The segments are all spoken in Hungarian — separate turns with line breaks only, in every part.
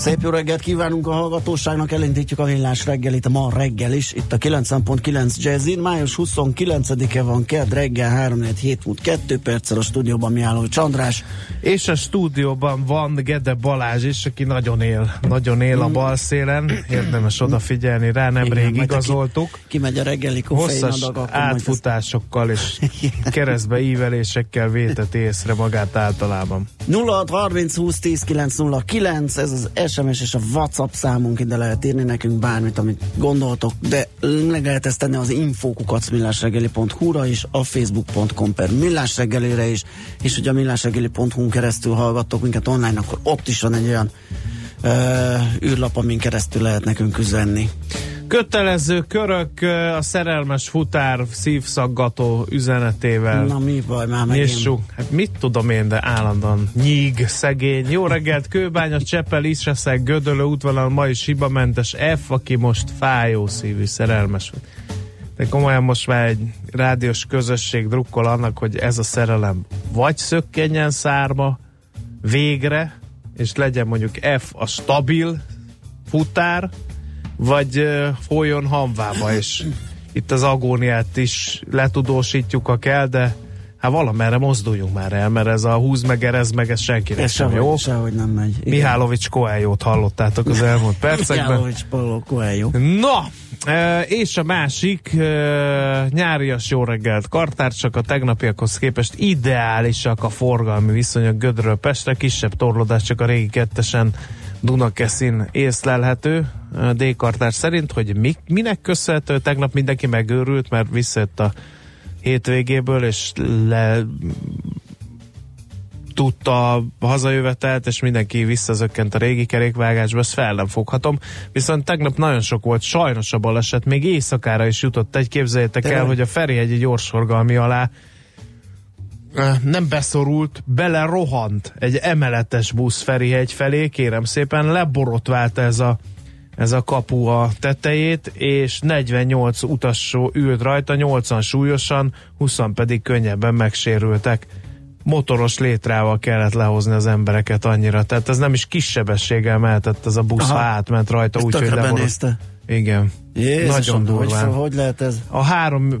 Szép jó reggelt kívánunk a hallgatóságnak, elindítjuk a villás reggelit ma reggel is, itt a 90.9 Jazzin, május 29-e van, kedd reggel 3 7 múlt 2 perccel a stúdióban Mihály Csandrás.
És a stúdióban van Gede Balázs is, aki nagyon él, nagyon él a
Mm.
bal szélen, érdemes odafigyelni rá, nemrég
Igen,
igazoltuk.
Ki, kimegy a reggeli
Hosszas
adag, majd ezt-
átfutásokkal és keresztbe ívelésekkel vétett észre magát általában.
06 30 20 10 909, ez az SMS és a WhatsApp számunk, ide lehet írni nekünk bármit, amit gondoltok, de meg lehet ezt tenni az infokukacmillásregeli.hu-ra is, a facebook.com per millásreggelire is, és hogy a millásregeli.hu-n keresztül hallgattok minket online, akkor ott is van egy olyan ö, űrlap, amin keresztül lehet nekünk üzenni.
Kötelező körök a szerelmes futár szívszaggató üzenetével.
Na mi baj már megint?
Nyissuk. Hát mit tudom én, de állandóan nyíg, szegény. Jó reggelt, Kőbánya, Csepel, Isreszeg, Gödölő útvonal, ma is hibamentes F, aki most fájó szívű, szerelmes. De komolyan most már egy rádiós közösség drukkol annak, hogy ez a szerelem vagy szökkenjen szárma végre, és legyen mondjuk F a stabil futár, vagy folyjon hamvába, és itt az agóniát is letudósítjuk, ha kell, de hát valamerre mozduljunk már el, mert ez a húz meg, erez meg, ez senkinek
Ez
sem
sehogy,
jó.
sehogy nem megy. Igen.
Mihálovics Coelho-t hallottátok az elmúlt percekben.
Mihálovics Paulo Coelho.
Na, és a másik nyárias jó reggelt kartársak a tegnapiakhoz képest ideálisak a forgalmi viszonyok Gödről Pestre, kisebb torlódás csak a régi kettesen Dunakeszin észlelhető D-kartár szerint, hogy mi, minek köszönhető, tegnap mindenki megőrült, mert visszajött a hétvégéből, és le tudta a hazajövetelt, és mindenki visszazökkent a régi kerékvágásba, ezt fel nem foghatom. Viszont tegnap nagyon sok volt sajnos a baleset, még éjszakára is jutott egy, képzeljétek el,
Tényleg?
hogy a Ferihegyi gyorsforgalmi alá nem beszorult, bele rohant egy emeletes busz Ferihegy felé, kérem szépen, leborotválta ez a ez a kapu a tetejét, és 48 utasó ült rajta, 80 súlyosan, 20 pedig könnyebben megsérültek. Motoros létrával kellett lehozni az embereket annyira, tehát ez nem is kis sebességgel mehetett ez a busz,
Aha.
ha átment rajta, úgyhogy
benézte.
Igen.
Jézusom,
Nagyon
hogy,
durván.
hogy lehet ez?
A 3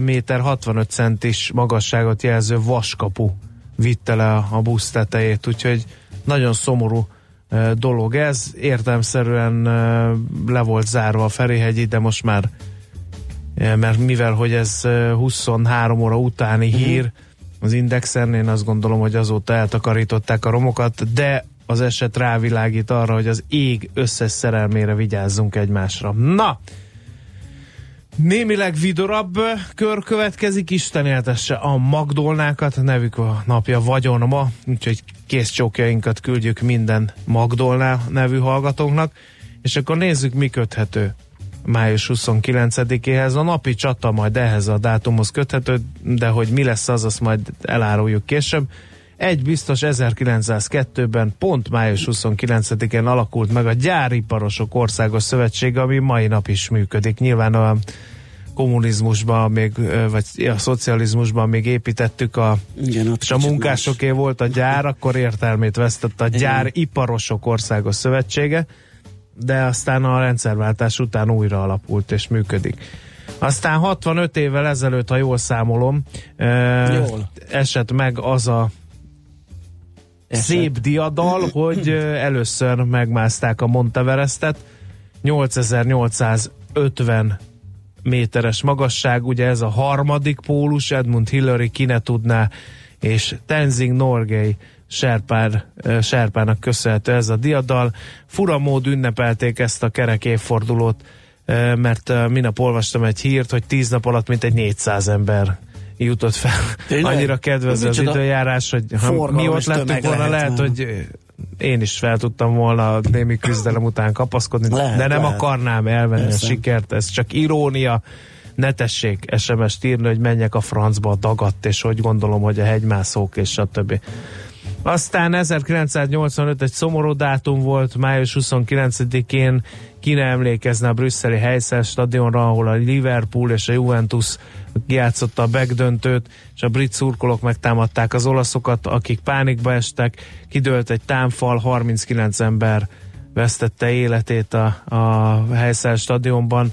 méter 65 centis magasságot jelző vaskapu vitte le a, a busz tetejét, úgyhogy nagyon szomorú ö, dolog ez. Értelmszerűen ö, le volt zárva a Ferihegyi, de most már ö, mert mivel, hogy ez ö, 23 óra utáni
Mhm.
hír az Indexen, én azt gondolom, hogy azóta eltakarították a romokat, de az eset rávilágít arra, hogy az ég összes szerelmére vigyázzunk egymásra. Na, Némileg vidorabb kör következik, Isten éltesse a Magdolnákat, nevük a napja vagyon ma, úgyhogy kész csókjainkat küldjük minden Magdolná nevű hallgatónknak, és akkor nézzük, mi köthető május 29-éhez. A napi csata majd ehhez a dátumhoz köthető, de hogy mi lesz az, azt majd eláruljuk később. Egy biztos 1902-ben, pont május 29-én alakult meg a Gyáriparosok Országos Szövetsége, ami mai nap is működik. Nyilván a kommunizmusban még, vagy a szocializmusban még építettük a
Igen,
és a munkásoké volt a gyár, akkor értelmét vesztett a. Gyáriparosok Országos Szövetsége. de aztán a rendszerváltás után újra alapult és működik. Aztán 65 évvel ezelőtt, ha jól számolom,
Jól.
esett meg az a
Esett.
szép diadal, hogy először megmászták a Monteverestet, 8850 méteres magasság, ugye ez a harmadik pólus, Edmund Hillary ki ne tudná, és Tenzing Norgay Serpár, Serpának köszönhető ez a diadal. Fura mód ünnepelték ezt a kerek évfordulót, mert minap olvastam egy hírt, hogy tíz nap alatt mintegy 400 ember jutott fel.
Tényleg?
Annyira kedvező
Ez
az időjárás, hogy ha mi ott lettünk volna,
lehet
hogy én is fel tudtam volna a némi küzdelem után kapaszkodni,
Lehet,
de nem
lehet.
akarnám elvenni
Persze.
a sikert, ez csak irónia. Ne tessék SMS-t írni, hogy menjek a francba a dagadt, és hogy gondolom, hogy a hegymászók, és stb. Aztán 1985 egy szomorú dátum volt, május 29-én ki ne emlékezne a brüsszeli helyszer stadionra, ahol a Liverpool és a Juventus játszotta a begdöntőt, és a brit szurkolók megtámadták az olaszokat, akik pánikba estek, kidőlt egy támfal, 39 ember vesztette életét a, a helyszer stadionban,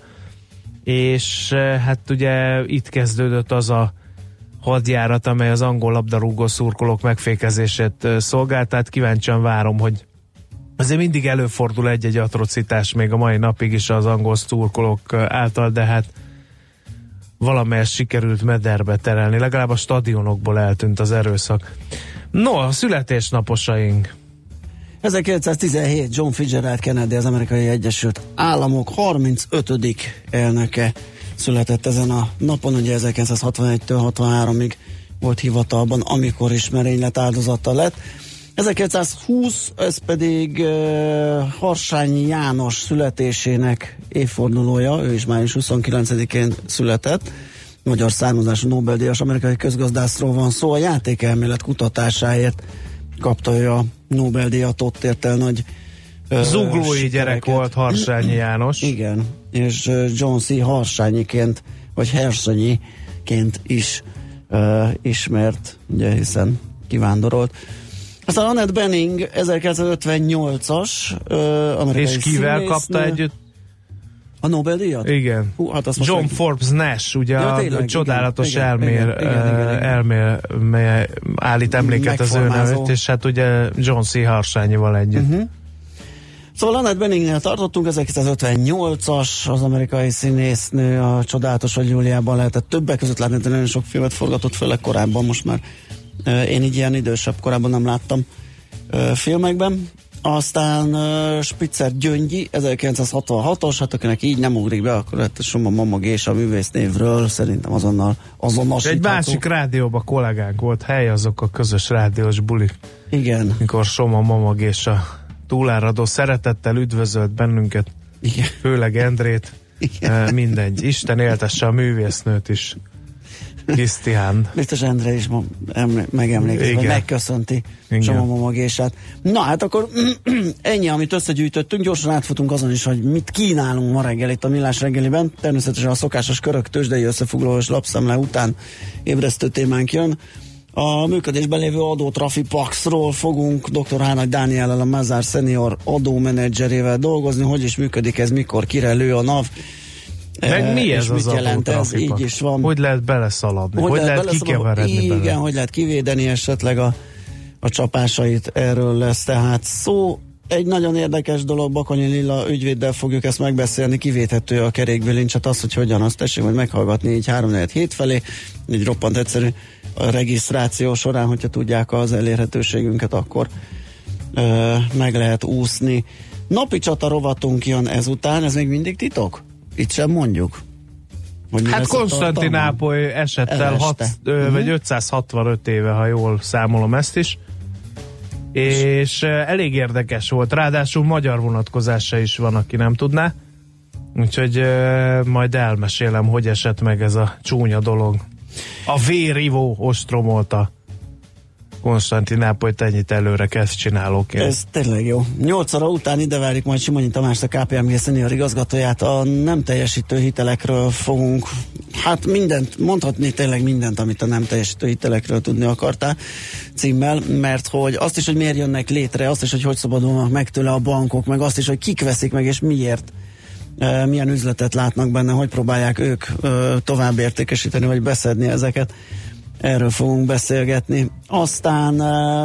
és eh, hát ugye itt kezdődött az a hadjárat, amely az angol labdarúgó szurkolók megfékezését ö, szolgált, tehát kíváncsian várom, hogy azért mindig előfordul egy-egy atrocitás még a mai napig is az angol szurkolók ö, által, de hát valamelyest sikerült mederbe terelni, legalább a stadionokból eltűnt az erőszak. No, a születésnaposaink.
1917 John Fitzgerald Kennedy, az amerikai Egyesült Államok 35. elnöke született ezen a napon, ugye 1961-től 63-ig volt hivatalban, amikor is merénylet áldozata lett. 1920, ez pedig uh, Harsányi János születésének évfordulója, ő is május 29-én született, magyar származású Nobel-díjas amerikai közgazdászról van szó, a játékelmélet kutatásáért kapta ő a Nobel-díjat, ott ért el nagy
Zuglói gyerek
sikereket.
volt Harsányi János.
Igen, és John C. Harsányiként, vagy Hersanyiként is uh, ismert, ugye, hiszen kivándorolt. Aztán Annette Benning 1958-as uh, amerikai
És kivel
színésznő.
kapta együtt?
A Nobel-díjat?
Igen.
Hú, hát azt
John
meg-
Forbes Nash, ugye
Ja,
a
tényleg,
csodálatos
igen,
elmér,
igen, igen, igen, igen.
elmér, mely állít emléket az ő nevét, és hát ugye John C. Harsányival együtt.
Uh-huh. Szóval Annette Benningnél tartottunk, 1958-as, az amerikai színésznő, a csodálatos, hogy Júliában lehetett többek között látni, de nagyon sok filmet forgatott, főleg korábban, most már én így ilyen idősebb korábban nem láttam filmekben. Aztán uh, Spitzer Gyöngyi, 1966-os, hát akinek így nem ugrik be, akkor hát Soma Mamag és a művész névről szerintem azonnal azonosítható.
Egy másik rádióban kollégánk volt, hely azok a közös rádiós bulik,
Igen,
mikor Soma Mamag és a túláradó szeretettel üdvözölt bennünket,
igen,
főleg Endrét,
igen.
Mindegy. Isten éltesse a művésznőt is. Krisztián.
Biztos Endre is ma emlé- megemlékezik, vagy megköszönti
Igen.
Soma Mamagésát. Na hát akkor ennyi, amit összegyűjtöttünk, gyorsan átfutunk azon is, hogy mit kínálunk ma reggel itt a Millás reggeliben. Természetesen a szokásos körök tőzsdei összefoglaló és lapszemle után ébresztő témánk jön. A működésben lévő adó Trafipaxról fogunk dr. Hának Dániellel, a Mazár senior adómenedzserével dolgozni, hogy is működik ez, mikor kire lő a NAV.
Meg
Eh,
mi
és
ez az
mit jelent ez? Így is van.
Hogy lehet beleszaladni? Hogy, hogy lehet, lehet kikeveredni
Igen,
bele?
hogy lehet kivédeni esetleg a, a csapásait, erről lesz tehát szó. Egy nagyon érdekes dolog, Bakonyi Lilla ügyvéddel fogjuk ezt megbeszélni, kivéthető a kerékbilincset, az, hogy hogyan azt tessék, hogy meghallgatni így 3 hét felé, így roppant egyszerű a regisztráció során, hogyha tudják az elérhetőségünket, akkor ö, meg lehet úszni. Napi csata rovatunk jön ezután, ez még mindig titok? Itt sem mondjuk. Hogy
Hát? Konstantinápoly esettel hat, ö, vagy 565 éve, ha jól számolom ezt is. És elég érdekes volt. Ráadásul magyar vonatkozása is van, aki nem tudná. Úgyhogy ö, majd elmesélem, hogy esett meg ez a csúnya dolog. A vérivó ostromolta Konstantinápolyt ennyit előre kezd csinálóként.
Ez tényleg jó. 8 óra után ide várjuk majd Simonyi Tamás, a KPMG senior igazgatóját. A nem teljesítő hitelekről fogunk, hát mindent, mondhatni tényleg mindent, amit a nem teljesítő hitelekről tudni akartál címmel, mert hogy azt is, hogy miért jönnek létre, azt is, hogy hogy szabadulnak meg tőle a bankok, meg azt is, hogy kik veszik meg és miért milyen üzletet látnak benne, hogy próbálják ők tovább értékesíteni, vagy beszedni ezeket. Erről fogunk beszélgetni. Aztán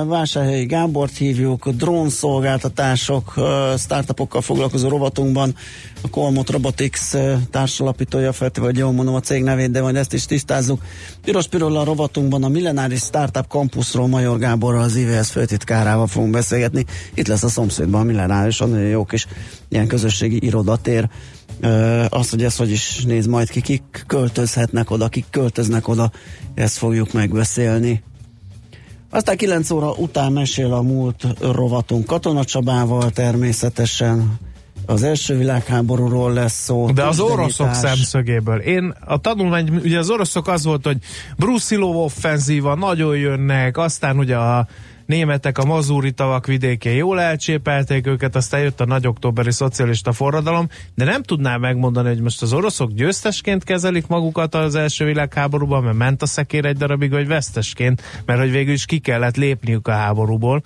Vásárhelyi Gábort hívjuk, drónszolgáltatások, startupokkal foglalkozó rovatunkban a Colmot Robotics társalapítója, feltéve, vagy jól mondom a cég nevét, de majd ezt is tisztázzuk. Piros Pirolla rovatunkban a Millenáris Startup Campusról Major Gáborral, az IVS főtitkárával fogunk beszélgetni. Itt lesz a szomszédban a Millenáris, nagyon jó kis ilyen közösségi irodatér. Ö, azt, hogy ez hogy is néz majd ki, kik költözhetnek oda, kik költöznek oda, ezt fogjuk megbeszélni. Aztán 9 óra után mesél a múlt rovatunk Katona Csabával természetesen, az első világháborúról lesz szó.
De az oroszok szemszögéből. Én a tanulmány, ugye az oroszok az volt, hogy Brusilov offenzíva, nagyon jönnek, aztán ugye a németek a mazúri tavak vidékén jól elcsépelték őket, aztán jött a nagy októberi szocialista forradalom, de nem tudnám megmondani, hogy most az oroszok győztesként kezelik magukat az első világháborúban, mert ment a szekér egy darabig, vagy vesztesként, mert hogy végül is ki kellett lépniük a háborúból.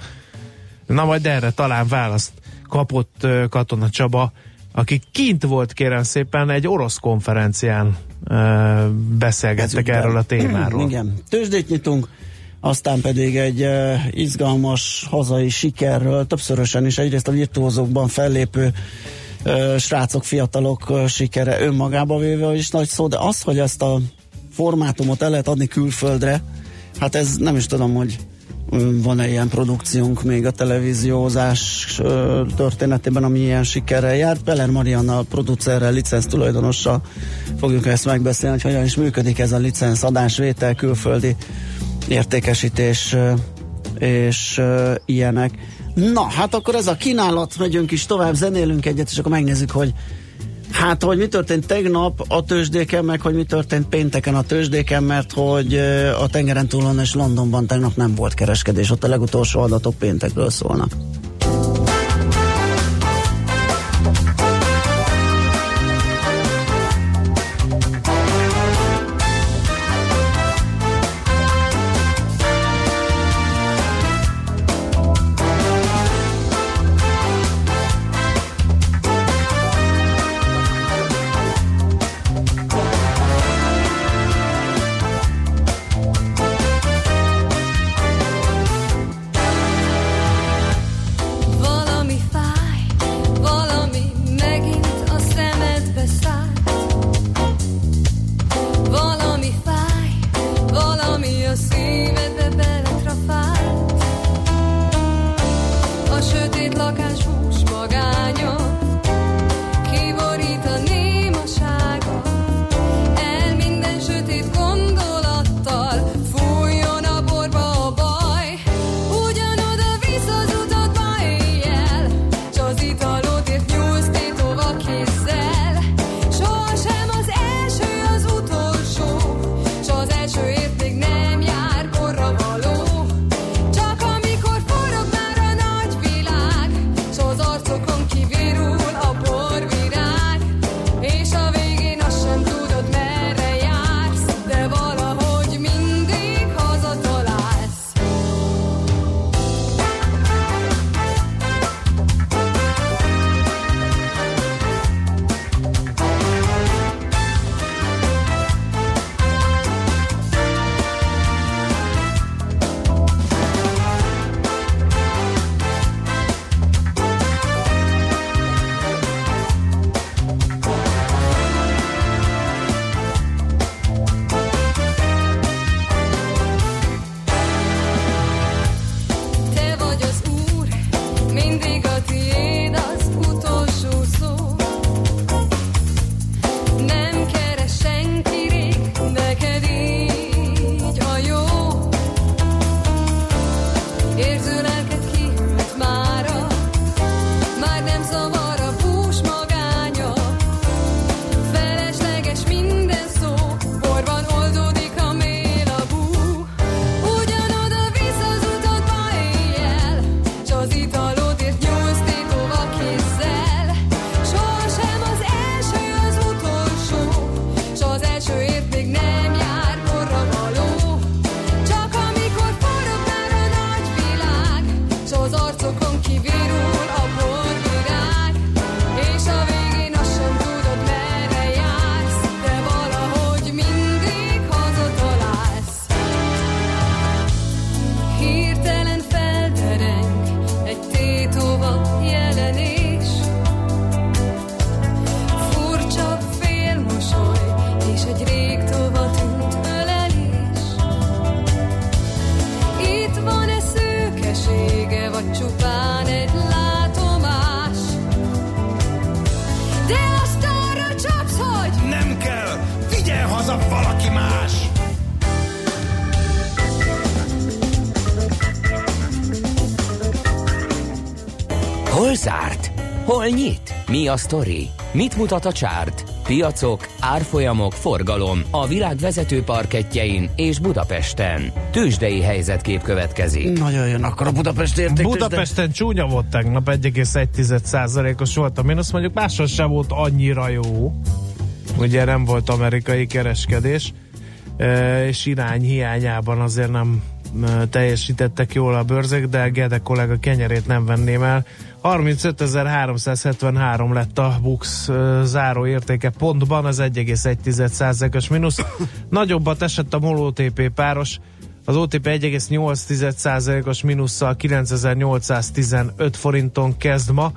Na majd erre talán választ kapott Katona Csaba, aki kint volt kérem szépen egy orosz konferencián beszélgettek erről a témáról.
Igen, tőzsdét nyitunk, aztán pedig egy izgalmas hazai sikerről, többszörösen is egyrészt a virtuózókban fellépő srácok, fiatalok sikere önmagába véve is nagy szó, de az, hogy ezt a formátumot el lehet adni külföldre, hát ez nem is tudom, hogy van-e ilyen produkciónk még a televíziózás történetében, ami ilyen sikerrel járt. Peller Marianna producerrel, licenc tulajdonossal fogjuk ezt megbeszélni, hogy hogyan is működik ez a licenc adásvétel, külföldi értékesítés és uh, ilyenek. Na, hát akkor ez a kínálat, megyünk is tovább, zenélünk egyet, és akkor megnézzük, hogy Hát, hogy mi történt tegnap a tőzsdéken, meg hogy mi történt pénteken a tőzsdéken, mert hogy a tengeren túlon és Londonban tegnap nem volt kereskedés, ott a legutolsó adatok péntekről szólnak.
Zárt? Hol nyit? Mi a sztori? Mit mutat a csárt? Piacok, árfolyamok, forgalom a világ vezető parketjein és Budapesten. Tősdei helyzetkép következik.
Nagyon jön akkor a Budapest érték.
Budapesten csúnya volt tegnap, 1,1%-os volt a mínusz, mondjuk máshol sem volt annyira jó. Ugye nem volt amerikai kereskedés, és irány hiányában azért nem teljesítettek jól a bőrzek, de Gede kollega kenyerét nem venném el. 35.373 lett a Bux záró értéke pontban, az 1,1%-os mínusz. Nagyobbat esett a MOL OTP páros, az OTP 1,8%-os mínusszal 9815 forinton kezd ma,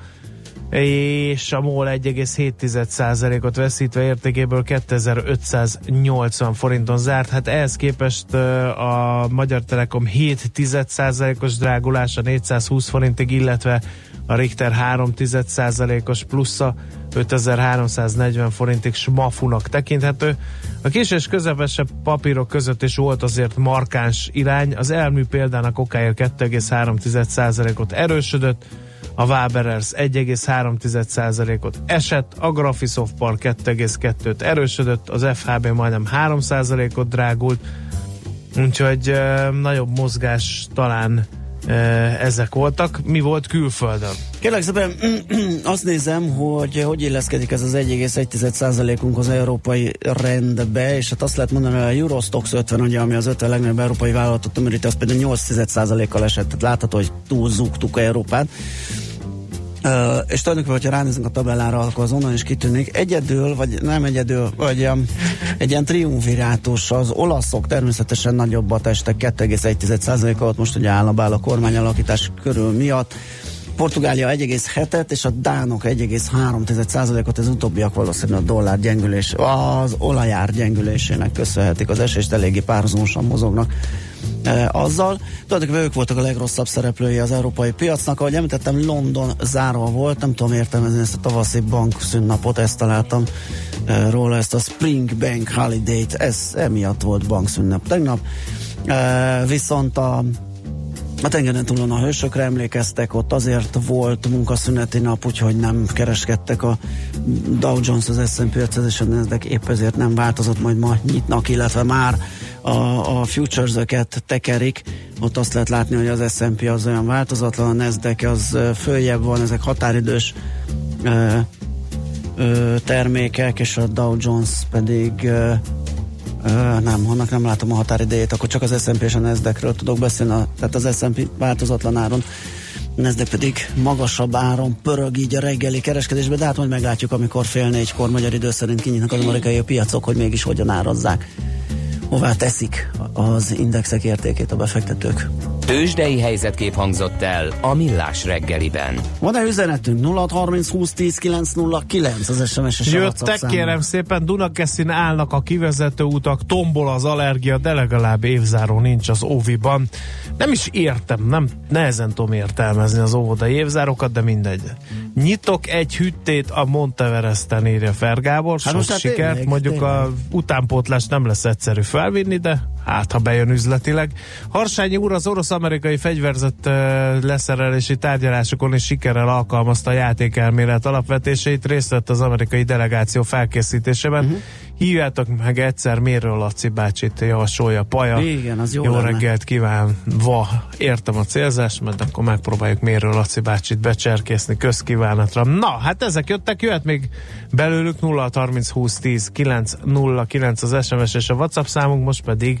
és a MOL 1,7%-ot veszítve értékéből 2580 forinton zárt. Hát ehhez képest a Magyar Telekom 7,1%-os drágulása 420 forintig, illetve a Richter 3,1%-os plusza 5340 forintig smafunak tekinthető. A kis és közepesebb papírok között is volt azért markáns irány. Az elmű példának okáért 2,3%-ot erősödött, a Waberers 1,3%-ot esett, a Graphisoft Park 2,2-t erősödött, az FHB majdnem 3%-ot drágult, úgyhogy e, nagyobb mozgás talán ezek voltak. Mi volt külföldön?
Kérlek szépen, azt nézem, hogy hogy illeszkedik ez az 1,1%-unk az európai rendbe, és hát azt lehet mondani, hogy a Eurostox 50, ugye, ami az 50 legnagyobb európai vállalatot tömöríti, az például 8%-kal esett, tehát látható, hogy túlzúgtuk Európát. Uh, és tulajdonképpen, hogyha ránézünk a tabellára, akkor az onnan is kitűnik. Egyedül, vagy nem egyedül, vagy um, egy ilyen triumvirátus, az olaszok természetesen nagyobbat estek 2,1% alatt, most ugye állabál a kormányalakítás körül miatt. Portugália 1,7-et, és a Dánok 1,3%-ot, ez utóbbiak valószínűleg a dollár gyengülés, az olajár gyengülésének köszönhetik, az esést eléggé párhuzamosan mozognak e, azzal. Tulajdonképpen ők voltak a legrosszabb szereplői az európai piacnak. Ahogy említettem, London zárva volt, nem tudom értelmezni ezt a tavaszi bankszünnapot, ezt találtam e, róla, ezt a Spring Bank Holiday-t, ez emiatt volt bankszünnap tegnap. E, viszont a a tengeren túlon a hősökre emlékeztek, ott azért volt munkaszüneti nap, úgyhogy nem kereskedtek a Dow Jones, az S&P 500 és a Nasdaq épp ezért nem változott, majd ma nyitnak, illetve már a, a futures-öket tekerik, ott azt lehet látni, hogy az S&P az olyan változatlan, a Nasdaq az följebb van, ezek határidős ö, ö, termékek, és a Dow Jones pedig ö, Nem, annak nem látom a határidejét, akkor csak az S&P és a nasdaq tudok beszélni, a, tehát az S&P változatlan áron, Nasdaq pedig magasabb áron pörög így a reggeli kereskedésbe, de hát majd meglátjuk, amikor fél négykor magyar idő szerint kinyitnak az amerikai piacok, hogy mégis hogyan árazzák hová teszik az indexek értékét a befektetők.
Tőzsdei helyzetkép hangzott el a Millás reggeliben.
Van-e üzenetünk? 0630 20 10 909 az SMS és
Jöttek kérem szépen, Dunakeszin állnak a kivezető utak, tombol az allergia, de legalább évzáró nincs az óviban. Nem is értem, nem nehezen tudom értelmezni az óvodai évzárokat, de mindegy. Nyitok egy hüttét a Monteveresten, írja Fergábor, hát sok sikert, tényleg, mondjuk tényleg. a utánpótlás nem lesz egyszerű felvinni, de hát ha bejön üzletileg. Harsányi úr az orosz-amerikai fegyverzett leszerelési tárgyalásokon is sikerrel alkalmazta a játékelmélet alapvetéseit, részt vett az amerikai delegáció felkészítésében. Uh-huh. Hívjátok meg egyszer Mérő Laci bácsit, javasolja Paja.
Igen, az jó
Jó lenne. reggelt kívánva. Értem a célzást, mert akkor megpróbáljuk Mérő Laci bácsit becserkészni közkívánatra. Na, hát ezek jöttek, jöhet még belőlük 0 30 20 10 9 0 9 az SMS és a WhatsApp számunk, most pedig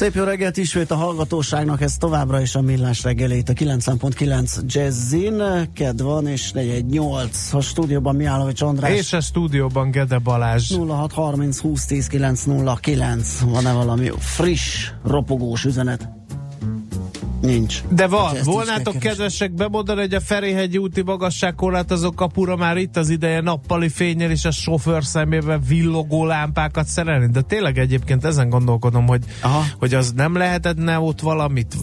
Szép jó reggelt ismét a hallgatóságnak, ez továbbra is a millás reggelét a 90.9 Jazzin. Ked van és 418 a stúdióban Miálovics András.
És a stúdióban Gede Balázs.
0630 2010 909. Van-e valami friss, ropogós üzenet? Nincs.
De van,
Hát
volnátok kedvesek bemondani, hogy a Ferihegyi úti magasságkorlátozó kapura már itt az ideje nappali fényel és a sofőr szemében villogó lámpákat szerelni. De tényleg egyébként ezen gondolkodom, hogy,
Aha.
hogy az nem lehetne ott valamit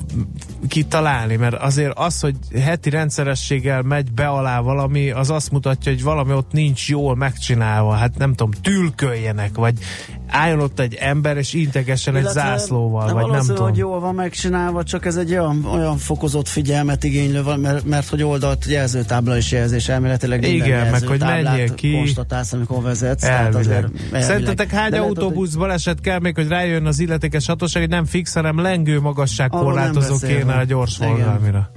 kitalálni, mert azért az, hogy heti rendszerességgel megy be alá valami, az azt mutatja, hogy valami ott nincs jól megcsinálva. Hát nem tudom, tülköljenek, vagy álljon ott egy ember és integessen egy zászlóval, vagy nem tudom.
hogy jól van megcsinálva, csak ez egy olyan, olyan fokozott figyelmet igénylő, van, mert, mert hogy oldalt jelzőtábla is jelzés elméletileg minden
Igen, meg hogy menjél ki.
konstatálsz, amikor vezetsz. tehát
Elvileg.
azért elvileg.
Szerintetek hány
De
autóbusz baleset kell még, hogy rájön az illetékes hatóság, hogy nem fix, hanem lengő magasság korlátozó kéne a gyors forgalmira.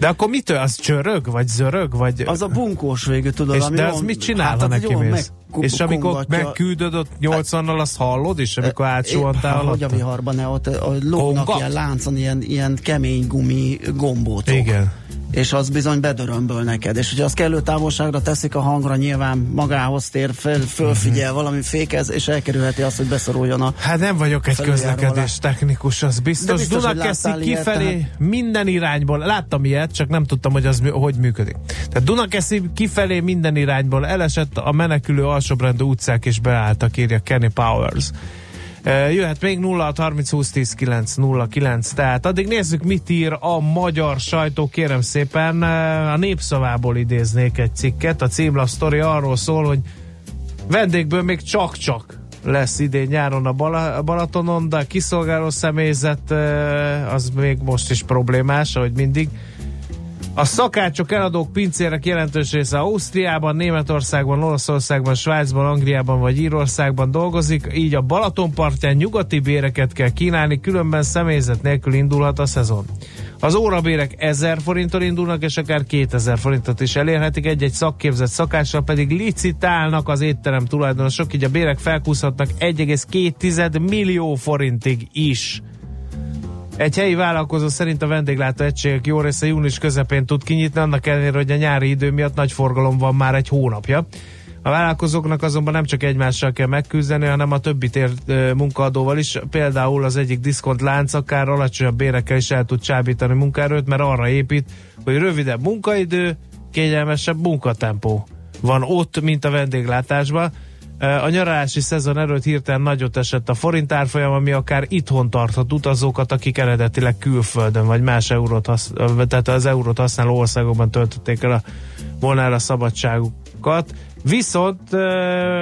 De akkor mitől? Az csörög? Vagy zörög? Vagy...
Az a bunkós végű, tudod,
és
ami
de az mit csinál,
hát,
ha neki mész?
meg-
És amikor megküldöd ott 80-nal, azt hallod is, amikor átsúantál
Hát, hogy a
alatt?
viharban ne, ott a
Kongat?
ilyen láncon ilyen, ilyen kemény gumi gombótok.
Igen.
És az bizony bedörömböl neked. És hogyha az kellő távolságra teszik a hangra, nyilván magához tér, fel, fölfigyel,
Mhm.
valami fékez, és elkerülheti azt, hogy beszoruljon a
Hát nem vagyok egy közlekedés technikus, az biztos.
De biztos, hogy
Dunakeszi
ilyet,
kifelé minden irányból, láttam ilyet, csak nem tudtam, hogy az hogy működik. Tehát Dunakeszi kifelé minden irányból elesett a menekülő alsóbrendű utcák és beálltak, írja Kenny Powers. Jöhet még 0 30 20 10 9 0 9, tehát addig nézzük, mit ír a magyar sajtó, kérem szépen. A népszavából idéznék egy cikket, a címlap sztori arról szól, hogy vendégből még csak-csak lesz idén nyáron a, Bala- a Balatonon, de a kiszolgáló személyzet az még most is problémás, ahogy mindig. A szakácsok, eladók, pincérek jelentős része Ausztriában, Németországban, Olaszországban, Svájcban, Angliában vagy Írországban dolgozik, így a Balaton partján nyugati béreket kell kínálni, különben személyzet nélkül indulhat a szezon. Az órabérek 1000 forinttól indulnak, és akár 2000 forintot is elérhetik, egy-egy szakképzett szakással pedig licitálnak az étterem tulajdonosok, így a bérek felkúszhatnak 1,2 millió forintig is. Egy helyi vállalkozó szerint a vendéglátó egységek jó része június közepén tud kinyitni, annak ellenére, hogy a nyári idő miatt nagy forgalom van már egy hónapja. A vállalkozóknak azonban nem csak egymással kell megküzdeni, hanem a többi tér munkaadóval is. Például az egyik diszkont lánc akár alacsonyabb bérekkel is el tud csábítani munkaerőt, mert arra épít, hogy rövidebb munkaidő, kényelmesebb munkatempó van ott, mint a vendéglátásban. A nyaralási szezon előtt hirtelen nagyot esett a forint árfolyam, ami akár itthon tarthat utazókat, akik eredetileg külföldön vagy más eurót hasz, tehát az eurót használó országokban töltötték el a, volna el a szabadságukat. Viszont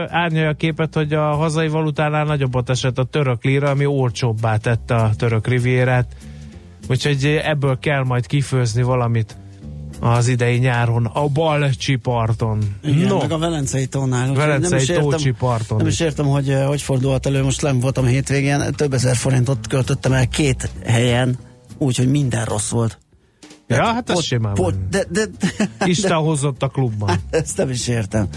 árnyalja a képet, hogy a hazai valutánál nagyobbat esett a török lira, ami olcsóbbá tette a török rivérát. Úgyhogy ebből kell majd kifőzni valamit az idei nyáron a Balcsi parton.
Igen,
no,
meg a Velencei tónál.
Velencei
nem is értem-
Tócsi parton
Nem
is.
értem, hogy eh, hogy fordulhat elő. Most nem voltam hétvégén, több ezer forintot költöttem el két helyen, úgyhogy minden rossz volt.
Ja, hát ez
Pot-
simán
pot- de, de, de,
Isten hozott a klubban.
Ezt nem is értem.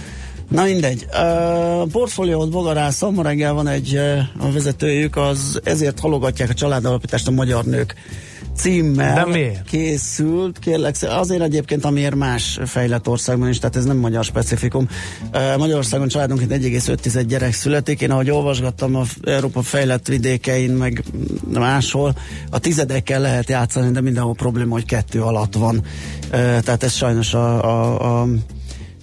Na mindegy. A portfóliót bogarász, ma reggel van egy ö, a vezetőjük, az ezért halogatják a családalapítást a magyar nők címmel
De miért?
készült, kérlek, azért egyébként, amiért más fejlett országban is, tehát ez nem magyar specifikum. Magyarországon családonként 1,5 gyerek születik. Én ahogy olvasgattam a Európa fejlett vidékein, meg máshol, a tizedekkel lehet játszani, de mindenhol probléma, hogy kettő alatt van. Tehát ez sajnos a, a, a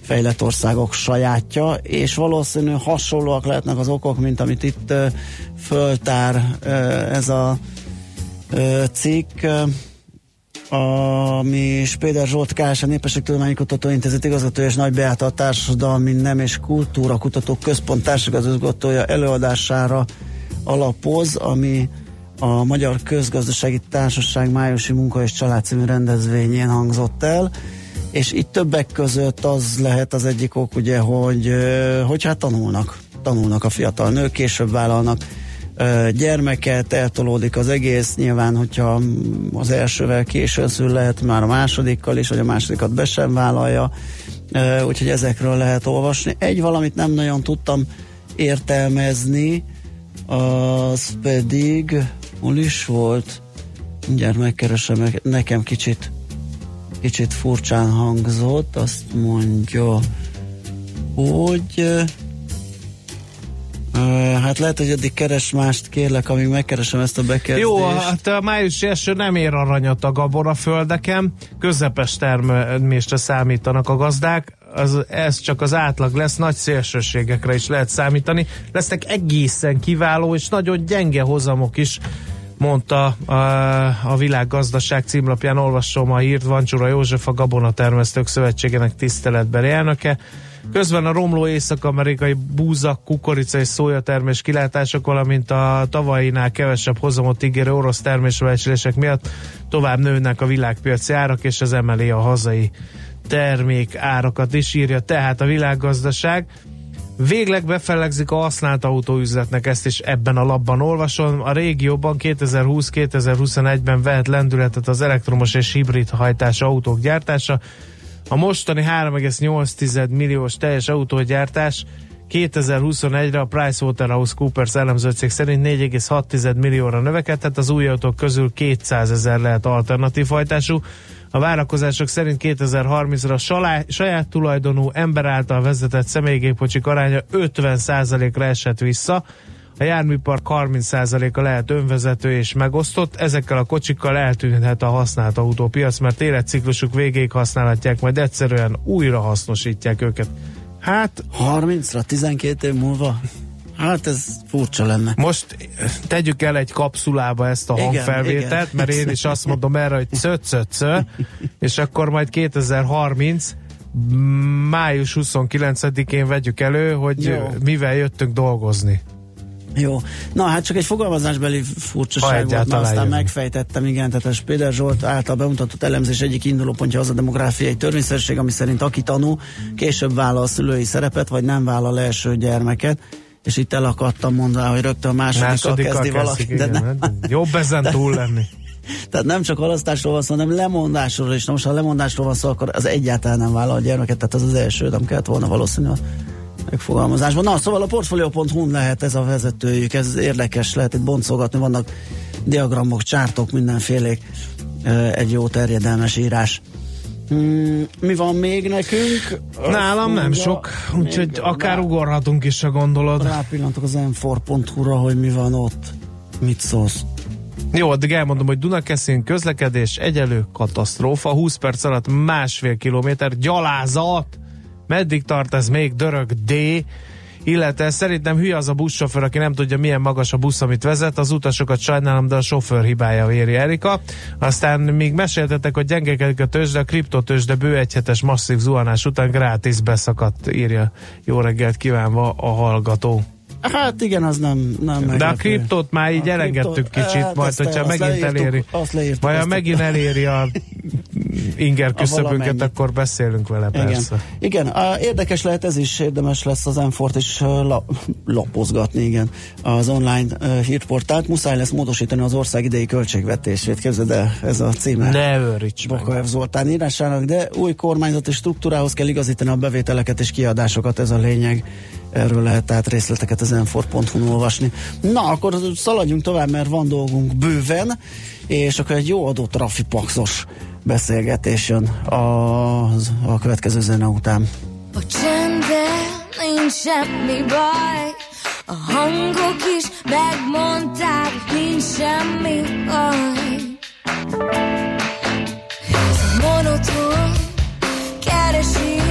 fejlett országok sajátja, és valószínű hasonlóak lehetnek az okok, mint amit itt föltár ez a cikk. Ami Spéder Zsolt Kás, a Népességtudományi Kutatóintézet igazgatója és Nagy Beáta a Társadalmi Nem és Kultúra Kutatók Központ társigazgatója előadására alapoz, ami a Magyar Közgazdasági Társaság májusi munka és család című rendezvényén hangzott el, és itt többek között az lehet az egyik ok, ugye, hogy, hogy hát tanulnak, tanulnak a fiatal nők, később vállalnak gyermeket, eltolódik az egész, nyilván, hogyha az elsővel későn szül, lehet már a másodikkal is, vagy a másodikat be sem vállalja, úgyhogy ezekről lehet olvasni. Egy valamit nem nagyon tudtam értelmezni, az pedig hol is volt, mindjárt megkeresem, nekem kicsit kicsit furcsán hangzott, azt mondja, hogy hát lehet, hogy addig keres mást, kérlek, amíg megkeresem ezt a bekezdést.
Jó, hát a május eső nem ér aranyat a gabonaföldeken, közepes termésre számítanak a gazdák, az, ez csak az átlag lesz, nagy szélsőségekre is lehet számítani. Lesznek egészen kiváló és nagyon gyenge hozamok is, mondta a, a világgazdaság címlapján, olvasom a hírt, Vancsura József, a Gabonatermesztők Szövetségének tiszteletbeli elnöke. Közben a romló észak-amerikai búzak, kukorica és szójatermés kilátások, valamint a tavainál kevesebb hozamot ígérő orosz termésbecslések miatt tovább nőnek a világpiaci árak, és ez emeli a hazai termék árakat is, írja tehát a világgazdaság. Végleg befellegzik a használt autóüzletnek, ezt is ebben a labban olvasom. A régióban 2020-2021-ben vehet lendületet az elektromos és hibrid hajtás autók gyártása, a mostani 3,8 milliós teljes autógyártás 2021-re a PricewaterhouseCoopers elemzőcég szerint 4,6 millióra növekedett, az új autók közül 200 ezer lehet alternatív hajtású. A várakozások szerint 2030-ra a saját tulajdonú ember által vezetett személygépocsik aránya 50%-ra esett vissza, a járműpark 30%-a lehet önvezető és megosztott, ezekkel a kocsikkal eltűnhet a használt autópiac, mert életciklusuk végéig használhatják, majd egyszerűen újra hasznosítják őket. Hát...
30-ra, 12 év múlva? Hát ez furcsa lenne.
Most tegyük el egy kapszulába ezt a igen, hangfelvételt, igen. mert én is azt mondom erre, hogy cö, cö, cö, és akkor majd 2030 május 29-én vegyük elő, hogy Jó. mivel jöttünk dolgozni.
Jó. Na hát csak egy fogalmazásbeli furcsaság volt, mert aztán jövünk. megfejtettem, igen, tehát a Spéder Zsolt által bemutatott elemzés egyik indulópontja az a demográfiai törvényszerűség, ami szerint aki tanul, később vállal a szülői szerepet, vagy nem vállal első gyermeket és itt elakadtam mondva, hogy rögtön a másodikkal, másodikkal kezdi valaki.
De nem. Hát jobb ezen túl lenni.
Tehát nem csak halasztásról van szó, hanem lemondásról is. Na most ha lemondásról van szó, akkor az egyáltalán nem vállal a gyermeket, tehát az az első, nem kellett volna valószínűleg megfogalmazásban. Na, szóval a portfolio.hu lehet ez a vezetőjük, ez érdekes, lehet itt boncolgatni, vannak diagramok, csártok, mindenfélék, egy jó terjedelmes írás. Hmm, mi van még nekünk?
Nálam nem sok, úgyhogy akár rá, ugorhatunk is, a gondolod.
Rápillantok az m4.hu-ra, hogy mi van ott. Mit szólsz?
Jó, addig elmondom, hogy Dunakeszin közlekedés egyelő katasztrófa, 20 perc alatt másfél kilométer gyalázat Meddig tart ez még dörög D? illetve szerintem hülye az a buszsofőr, aki nem tudja milyen magas a busz, amit vezet, az utasokat sajnálom, de a sofőr hibája véri Erika. Aztán még meséltetek, hogy gyengekedik a tőzsde, a kriptotőzsde bő egyhetes masszív zuhanás után grátis beszakadt, írja jó reggelt kívánva a hallgató.
Hát igen, az nem, nem
De a kriptot már így a elengedtük kriptot, kicsit, hát majd hogyha megint leírtuk, eléri, majd ha megint eléri a inger küszöbünket, akkor beszélünk vele
igen.
persze.
Igen, a, érdekes lehet ez is, érdemes lesz az M4-t is la, lapozgatni, igen, az online uh, hírportált. Muszáj lesz módosítani az ország idei költségvetését, képzeld el, ez a címe.
Ne őríts
Bokaev Zoltán írásának, de új kormányzati struktúrához kell igazítani a bevételeket és kiadásokat, ez a lényeg Erről lehet tehát részleteket az enfor.hu-n olvasni. Na, akkor szaladjunk tovább, mert van dolgunk bőven, és akkor egy jó adó trafipaxos beszélgetés jön a, a következő zene után. A csendben nincs semmi baj, a hangok is megmondták, nincs semmi baj. Ez monoton keresés,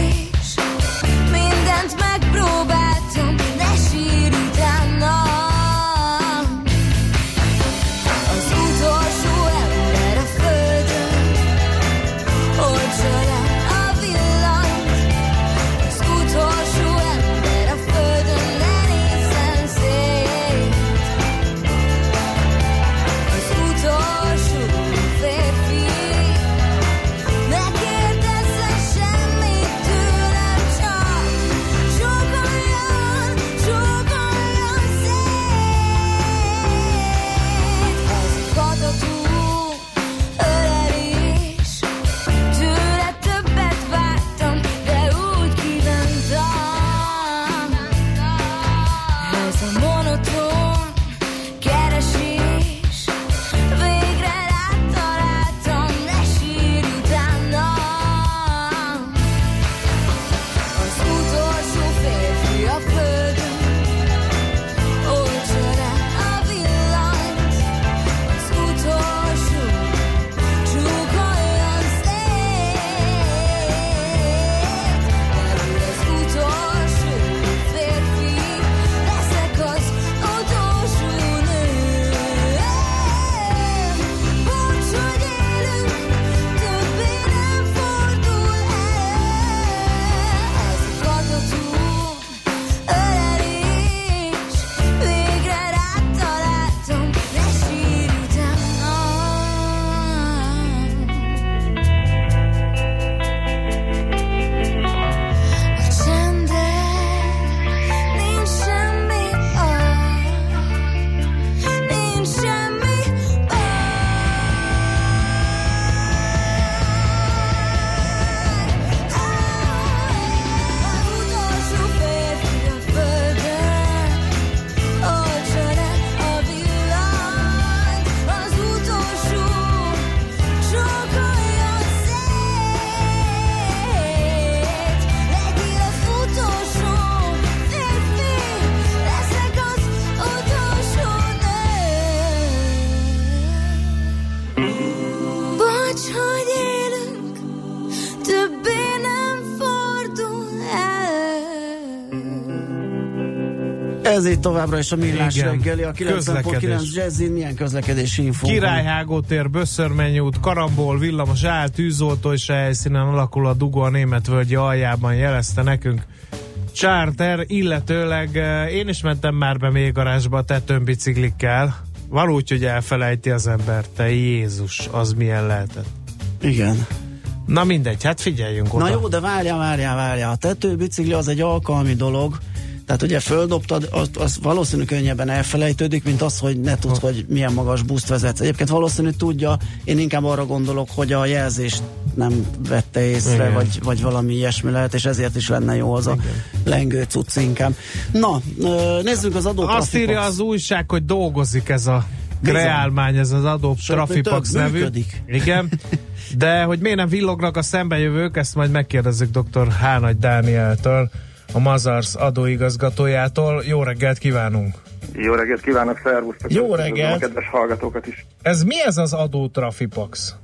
Ez itt továbbra is a millás
Igen.
reggeli, a 90.9
Közlekedés.
Jazzin, milyen közlekedési infó?
Királyhágó tér, Böszörmenyi út, Karambol, villamos áll, tűzoltó és helyszínen alakul a dugó a németvölgyi aljában jelezte nekünk. Charter, illetőleg eh, én is mentem már be még garázsba tetőn biciklikkel. Van úgy, hogy elfelejti az ember, te Jézus, az milyen lehetett.
Igen.
Na mindegy, hát figyeljünk oda.
Na jó, de várjál, várjál, várjál. A tetőbicikli az egy alkalmi dolog, tehát ugye földobtad, az, az valószínű könnyebben elfelejtődik, mint az, hogy ne tudsz, hogy milyen magas buszt vezetsz. Egyébként valószínű tudja, én inkább arra gondolok, hogy a jelzést nem vette észre,
Igen.
vagy, vagy valami ilyesmi lehet, és ezért is lenne jó az a lengő cucc inkább. Na, nézzük az adó
Azt írja az újság, hogy dolgozik ez a kreálmány, ez az adó Trafipax nevű.
működik.
Igen. De hogy miért nem villognak a szembejövők, ezt majd megkérdezzük dr. Hánagy Dánieltől, a Mazars adóigazgatójától. Jó reggelt kívánunk!
Jó reggelt kívánok, szervusztok!
Jó reggelt.
A kedves hallgatókat is.
Ez mi ez az adó Trafipax?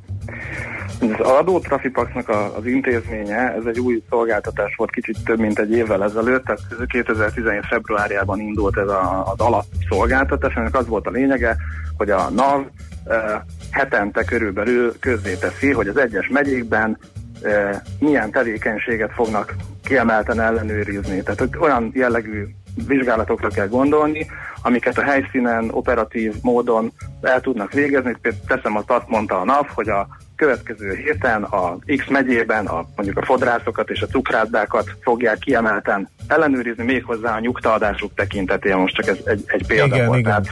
Az adó Trafipaxnak a, az intézménye, ez egy új szolgáltatás volt kicsit több mint egy évvel ezelőtt, tehát 2017. februárjában indult ez a, az alapszolgáltatás, ennek az volt a lényege, hogy a NAV eh, hetente körülbelül közzéteszi, hogy az egyes megyékben eh, milyen tevékenységet fognak kiemelten ellenőrizni. Tehát hogy olyan jellegű vizsgálatokra kell gondolni, amiket a helyszínen operatív módon el tudnak végezni. Például teszem azt, azt mondta a NAV, hogy a következő héten a X megyében a, mondjuk a fodrászokat és a cukrászdákat fogják kiemelten ellenőrizni, méghozzá a nyugtaadásuk tekintetében. Most csak ez egy, egy példa
Igen,
volt.
igen.
Tehát,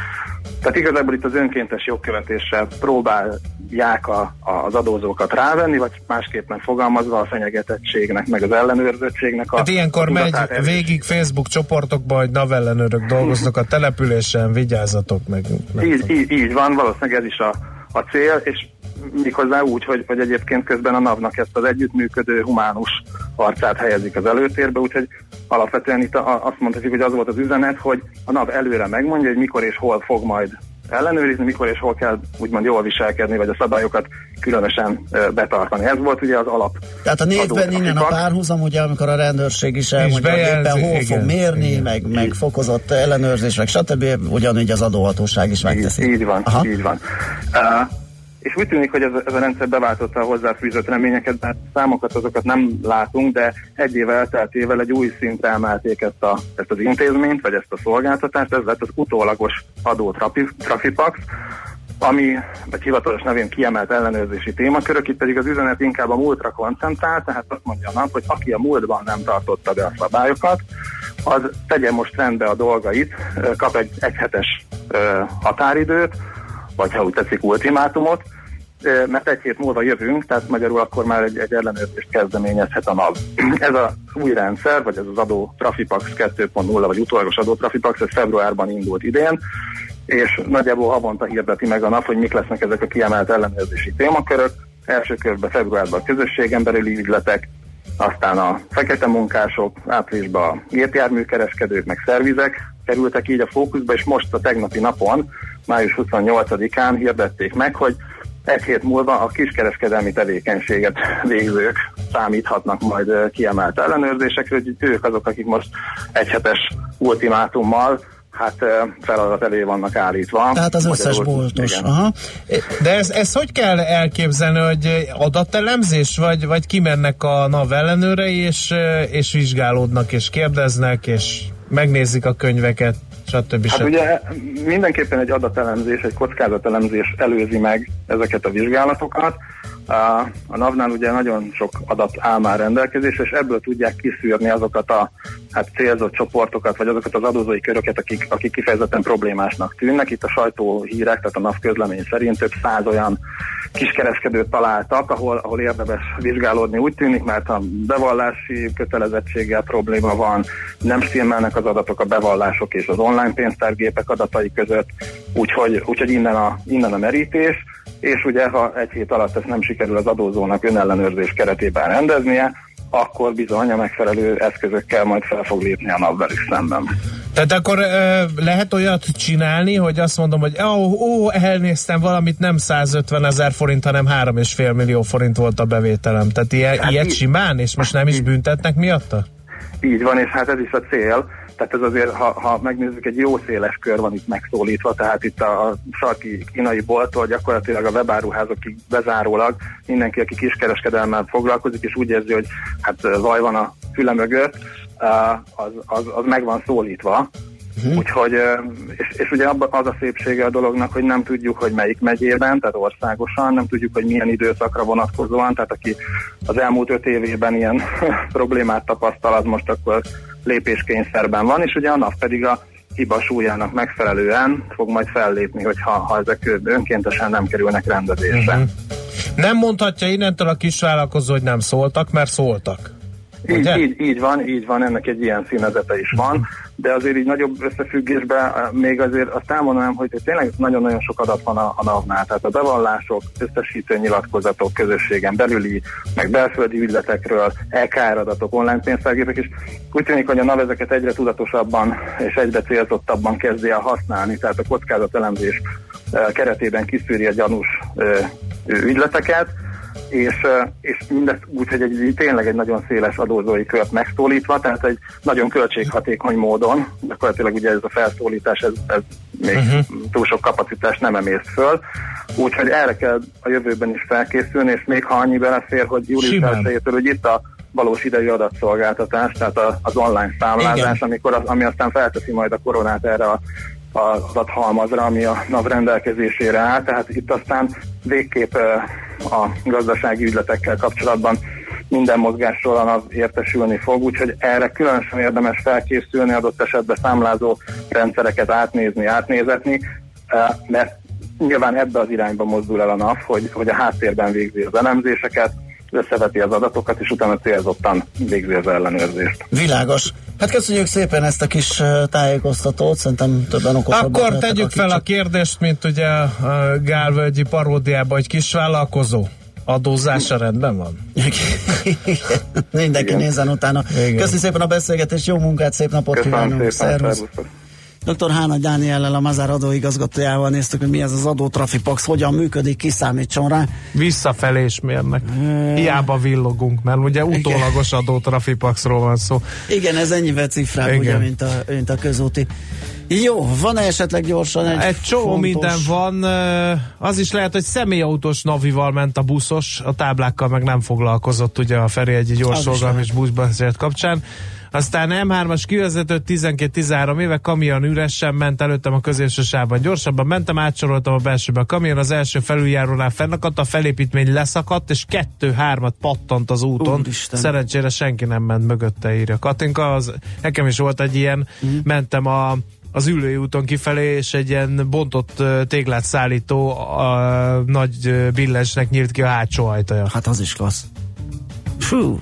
tehát igazából itt az önkéntes jogkövetéssel próbálják a, a, az adózókat rávenni, vagy másképpen fogalmazva a fenyegetettségnek, meg az ellenőrzöttségnek a
Hát ilyenkor megy
tudatát erősíteni.
végig Facebook csoportokba, hogy navellenőrök dolgoznak a településen, vigyázzatok meg. meg
Így, így, így van, valószínűleg ez is a, a cél, és méghozzá úgy, hogy, hogy egyébként közben a NAV-nak ezt az együttműködő humánus arcát helyezik az előtérbe, úgyhogy alapvetően itt a, azt mondhatjuk, hogy az volt az üzenet, hogy a NAV előre megmondja, hogy mikor és hol fog majd ellenőrizni, mikor és hol kell úgymond jól viselkedni, vagy a szabályokat különösen betartani. Ez volt ugye az alap.
Tehát a névben innen a párhuzam, ugye, amikor a rendőrség is elmondja, hogy éppen hol
igen,
fog mérni,
igen.
meg, meg fokozott ellenőrzés, meg stb. Ugyanígy az adóhatóság is megteszi.
Így, így van,
Aha.
így van. Uh, és úgy tűnik, hogy ez, ez a rendszer beváltotta a hozzáfűzött reményeket, mert számokat azokat nem látunk, de egy év elteltével egy új szintre emelték ezt, a, ezt az intézményt, vagy ezt a szolgáltatást, ez lett az utólagos adó trafi, Trafipax, ami egy hivatalos nevén kiemelt ellenőrzési témakörök, itt pedig az üzenet inkább a múltra koncentrál, tehát azt mondja a nap, hogy aki a múltban nem tartotta be a szabályokat, az tegye most rendbe a dolgait, kap egy egyhetes határidőt, vagy ha úgy tetszik, ultimátumot, mert egy hét múlva jövünk, tehát magyarul akkor már egy, egy ellenőrzést kezdeményezhet a NAV. Ez az új rendszer, vagy ez az adó Trafipax 2.0, vagy utólagos adó Trafipax, ez februárban indult idén, és nagyjából havonta hirdeti meg a NAV, hogy mik lesznek ezek a kiemelt ellenőrzési témakörök. Első körben februárban a közösségen belüli ügyletek, aztán a fekete munkások, áprilisban a gépjárműkereskedők, meg szervizek kerültek így a fókuszba, és most a tegnapi napon, május 28-án hirdették meg, hogy egy hét múlva a kiskereskedelmi tevékenységet végzők számíthatnak majd kiemelt ellenőrzésekre, hogy ők azok, akik most egyhetes ultimátummal hát feladat elé vannak állítva.
Tehát az összes boltos. Aha.
De ez, ez hogy kell elképzelni, hogy adatelemzés, vagy, vagy kimennek a NAV ellenőrei, és, és vizsgálódnak, és kérdeznek, és megnézik a könyveket, stb.
Hát ugye mindenképpen egy adatelemzés, egy kockázatelemzés előzi meg ezeket a vizsgálatokat. A, NAV-nál ugye nagyon sok adat áll már rendelkezésre, és ebből tudják kiszűrni azokat a hát célzott csoportokat, vagy azokat az adózói köröket, akik, akik kifejezetten problémásnak tűnnek. Itt a sajtóhírek, tehát a NAV közlemény szerint több száz olyan kiskereskedőt találtak, ahol, ahol érdemes vizsgálódni úgy tűnik, mert a bevallási kötelezettséggel probléma van, nem stimmelnek az adatok a bevallások és az online pénztárgépek adatai között, úgyhogy, úgyhogy innen, a, innen a merítés, és ugye ha egy hét alatt ezt nem sikerül az adózónak önellenőrzés keretében rendeznie, akkor bizony a megfelelő eszközökkel majd fel fog lépni a NAV velük szemben.
Tehát akkor ö, lehet olyat csinálni, hogy azt mondom, hogy ó, ó, elnéztem valamit, nem 150 ezer forint, hanem 3,5 millió forint volt a bevételem. Tehát ilyen,
Hát
ilyet
így-
simán, és most nem is büntetnek miatta?
Így van, és hát ez is a cél. Tehát ez azért, ha, ha megnézzük, egy jó széles kör van itt megszólítva, tehát itt a, sarki kínai bolttól gyakorlatilag a webáruházakig bezárólag mindenki, aki kiskereskedelmmel foglalkozik, és úgy érzi, hogy hát vaj van a füle mögött, az, az, az meg van szólítva. Uh-huh. Úgyhogy, és, és ugye az a szépsége a dolognak, hogy nem tudjuk, hogy melyik megyében, tehát országosan, nem tudjuk, hogy milyen időszakra vonatkozóan, tehát aki az elmúlt öt évében ilyen problémát tapasztal, az most akkor lépéskényszerben van, és ugye a NAV pedig a hiba súlyának megfelelően fog majd fellépni, hogyha ha ezek önkéntesen nem kerülnek rendezésre. Uh-huh.
Nem mondhatja innentől a kisvállalkozó, hogy nem szóltak, mert szóltak.
Így, így, így van, így van, ennek egy ilyen színezete is van, de azért így nagyobb összefüggésben eh, még azért azt elmondanám, hogy tényleg nagyon-nagyon sok adat van a, a NAV-nál, tehát a bevallások, összesítő nyilatkozatok közösségen belüli, meg belföldi ügyletekről, EKR adatok, online pénztárgépek, és úgy tűnik, hogy a NAV ezeket egyre tudatosabban és egyre célzottabban kezdi el használni, tehát a kockázatelemzés eh, keretében kiszűri a gyanús eh, ügyleteket, és, és mindezt úgy, hogy egy, tényleg egy nagyon széles adózói kört megszólítva, tehát egy nagyon költséghatékony módon, gyakorlatilag ugye ez a felszólítás, ez, ez még uh-huh. túl sok kapacitást nem emészt föl, úgyhogy erre kell a jövőben is felkészülni, és még ha annyi belefér, hogy július 1 hogy itt a valós idejű adatszolgáltatás, tehát az online számlázás, amikor az, ami aztán felteszi majd a koronát erre a az adathalmazra, ami a NAV rendelkezésére áll, tehát itt aztán végképp a gazdasági ügyletekkel kapcsolatban minden mozgásról a NAV értesülni fog, úgyhogy erre különösen érdemes felkészülni, adott esetben számlázó rendszereket átnézni, átnézetni, mert nyilván ebbe az irányba mozdul el a NAV, hogy, hogy a háttérben végzi az elemzéseket, összeveti az adatokat, és utána célzottan végzi az ellenőrzést.
Világos. Hát köszönjük szépen ezt a kis tájékoztatót, szerintem többen okosabbak
Akkor tegyük fel csak... a kérdést, mint ugye a Gálvölgyi paródiában, hogy kis vállalkozó. Adózása rendben van?
Mindenki nézzen utána. Köszönjük szépen a beszélgetést, jó munkát, szép napot
Köszönöm kívánunk. Szervusz.
Dr. Hána Dániellel, a Mazár adóigazgatójával néztük, hogy mi ez az adótrafipax, hogyan működik, kiszámítson rá.
Visszafelé is mérnek. E... Hiába villogunk, mert ugye utólagos adótrafipaxról van szó.
Igen, ez ennyivel cifrább, ugye, mint a, mint a közúti. Jó, van-e esetleg gyorsan egy
Egy csomó fontos... minden van. Az is lehet, hogy személyautós navival ment a buszos, a táblákkal meg nem foglalkozott ugye a Feri egy gyorsolgalmi és buszbeszélt kapcsán. Aztán M3-as kivezető 12-13 éve kamion üresen ment előttem a középső sávban. Gyorsabban mentem, átsoroltam a belsőbe. A kamion az első felüljárónál fennakadt, a felépítmény leszakadt, és kettő-hármat pattant az úton. Úristen. Szerencsére senki nem ment mögötte, írja Katinka. Az, nekem is volt egy ilyen, mm. mentem a az ülői úton kifelé, és egy ilyen bontott téglát szállító a nagy billensnek nyílt ki a hátsó ajtaja.
Hát az is klassz. Fú,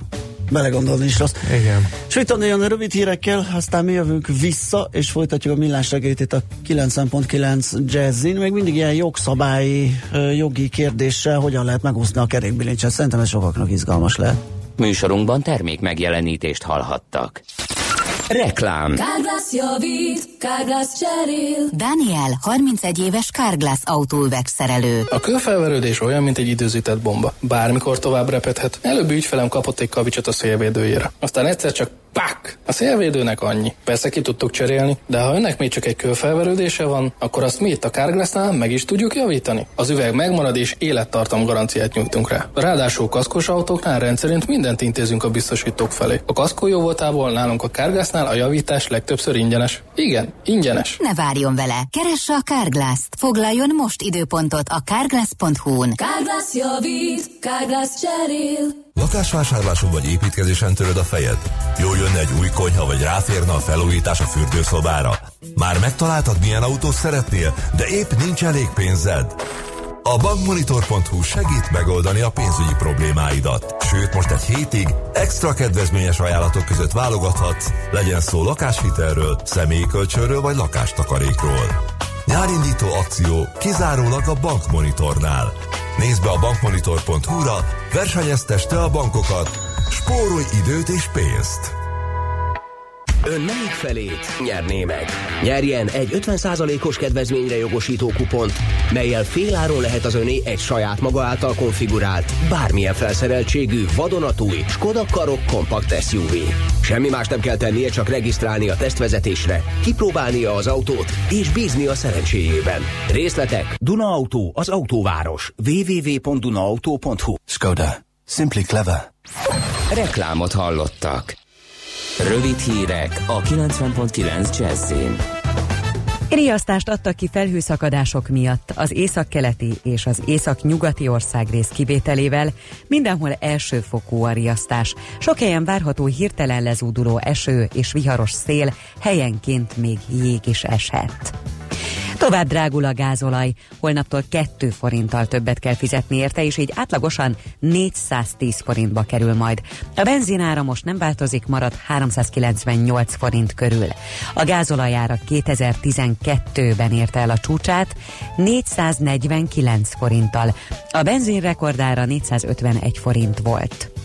belegondolni is rossz.
Igen.
És itt olyan rövid hírekkel, aztán mi jövünk vissza, és folytatjuk a millás reggelit itt a 90.9 Jazzin. Még mindig ilyen jogszabályi, jogi kérdéssel, hogyan lehet megúszni a kerékbilincset. Szerintem ez sokaknak izgalmas lehet.
Műsorunkban termék megjelenítést hallhattak. Reklám.
Kárglász javít, Kárglász cserél.
Daniel, 31 éves Kárglász autóüveg szerelő.
A kőfelverődés olyan, mint egy időzített bomba. Bármikor tovább repedhet. Előbbi ügyfelem kapott egy kavicsot a szélvédőjére. Aztán egyszer csak Pák! A szélvédőnek annyi. Persze ki tudtuk cserélni, de ha önnek még csak egy kőfelverődése van, akkor azt mi itt a Carglassnál meg is tudjuk javítani. Az üveg megmarad és élettartam garanciát nyújtunk rá. Ráadásul kaszkos autóknál rendszerint mindent intézünk a biztosítók felé. A kaszkó jó voltából nálunk a Carglassnál a javítás legtöbbször ingyenes. Igen, ingyenes.
Ne várjon vele. Keresse a Carglass-t. Foglaljon most időpontot a carglass.hu-n.
Carglass javít, Carglass cserél.
Lakásvásárláson vagy építkezésen töröd a fejed? Jó jönne egy új konyha, vagy ráférne a felújítás a fürdőszobára? Már megtaláltad, milyen autót szeretnél, de épp nincs elég pénzed? A bankmonitor.hu segít megoldani a pénzügyi problémáidat. Sőt, most egy hétig extra kedvezményes ajánlatok között válogathatsz, legyen szó lakáshitelről, személyi kölcsönről vagy lakástakarékról. Nyárindító akció kizárólag a Bankmonitornál. Nézd be a bankmonitor.hu-ra, versenyezteste a bankokat, spórolj időt és pénzt!
Ön melyik felét nyerné meg? Nyerjen egy 50%-os kedvezményre jogosító kupont, melyel féláron lehet az öné egy saját maga által konfigurált, bármilyen felszereltségű, vadonatúj Skoda Karoq Compact SUV. Semmi más nem kell tennie, csak regisztrálni a tesztvezetésre, kipróbálnia az autót és bízni a szerencséjében. Részletek Duna Auto, az autóváros. www.dunaauto.hu
Skoda. Simply clever.
Reklámot hallottak. Rövid hírek a 90.9 Jazzin.
Riasztást adtak ki felhőszakadások miatt az északkeleti és az északnyugati országrész kivételével. Mindenhol elsőfokú a riasztás. Sok helyen várható hirtelen lezúduló eső és viharos szél, helyenként még jég is eshet. Tovább drágul a gázolaj, holnaptól 2 forinttal többet kell fizetni érte, és így átlagosan 410 forintba kerül majd. A benzinára most nem változik, marad 398 forint körül. A gázolajára 2012-ben érte el a csúcsát 449 forinttal. A benzinrekordára 451 forint volt.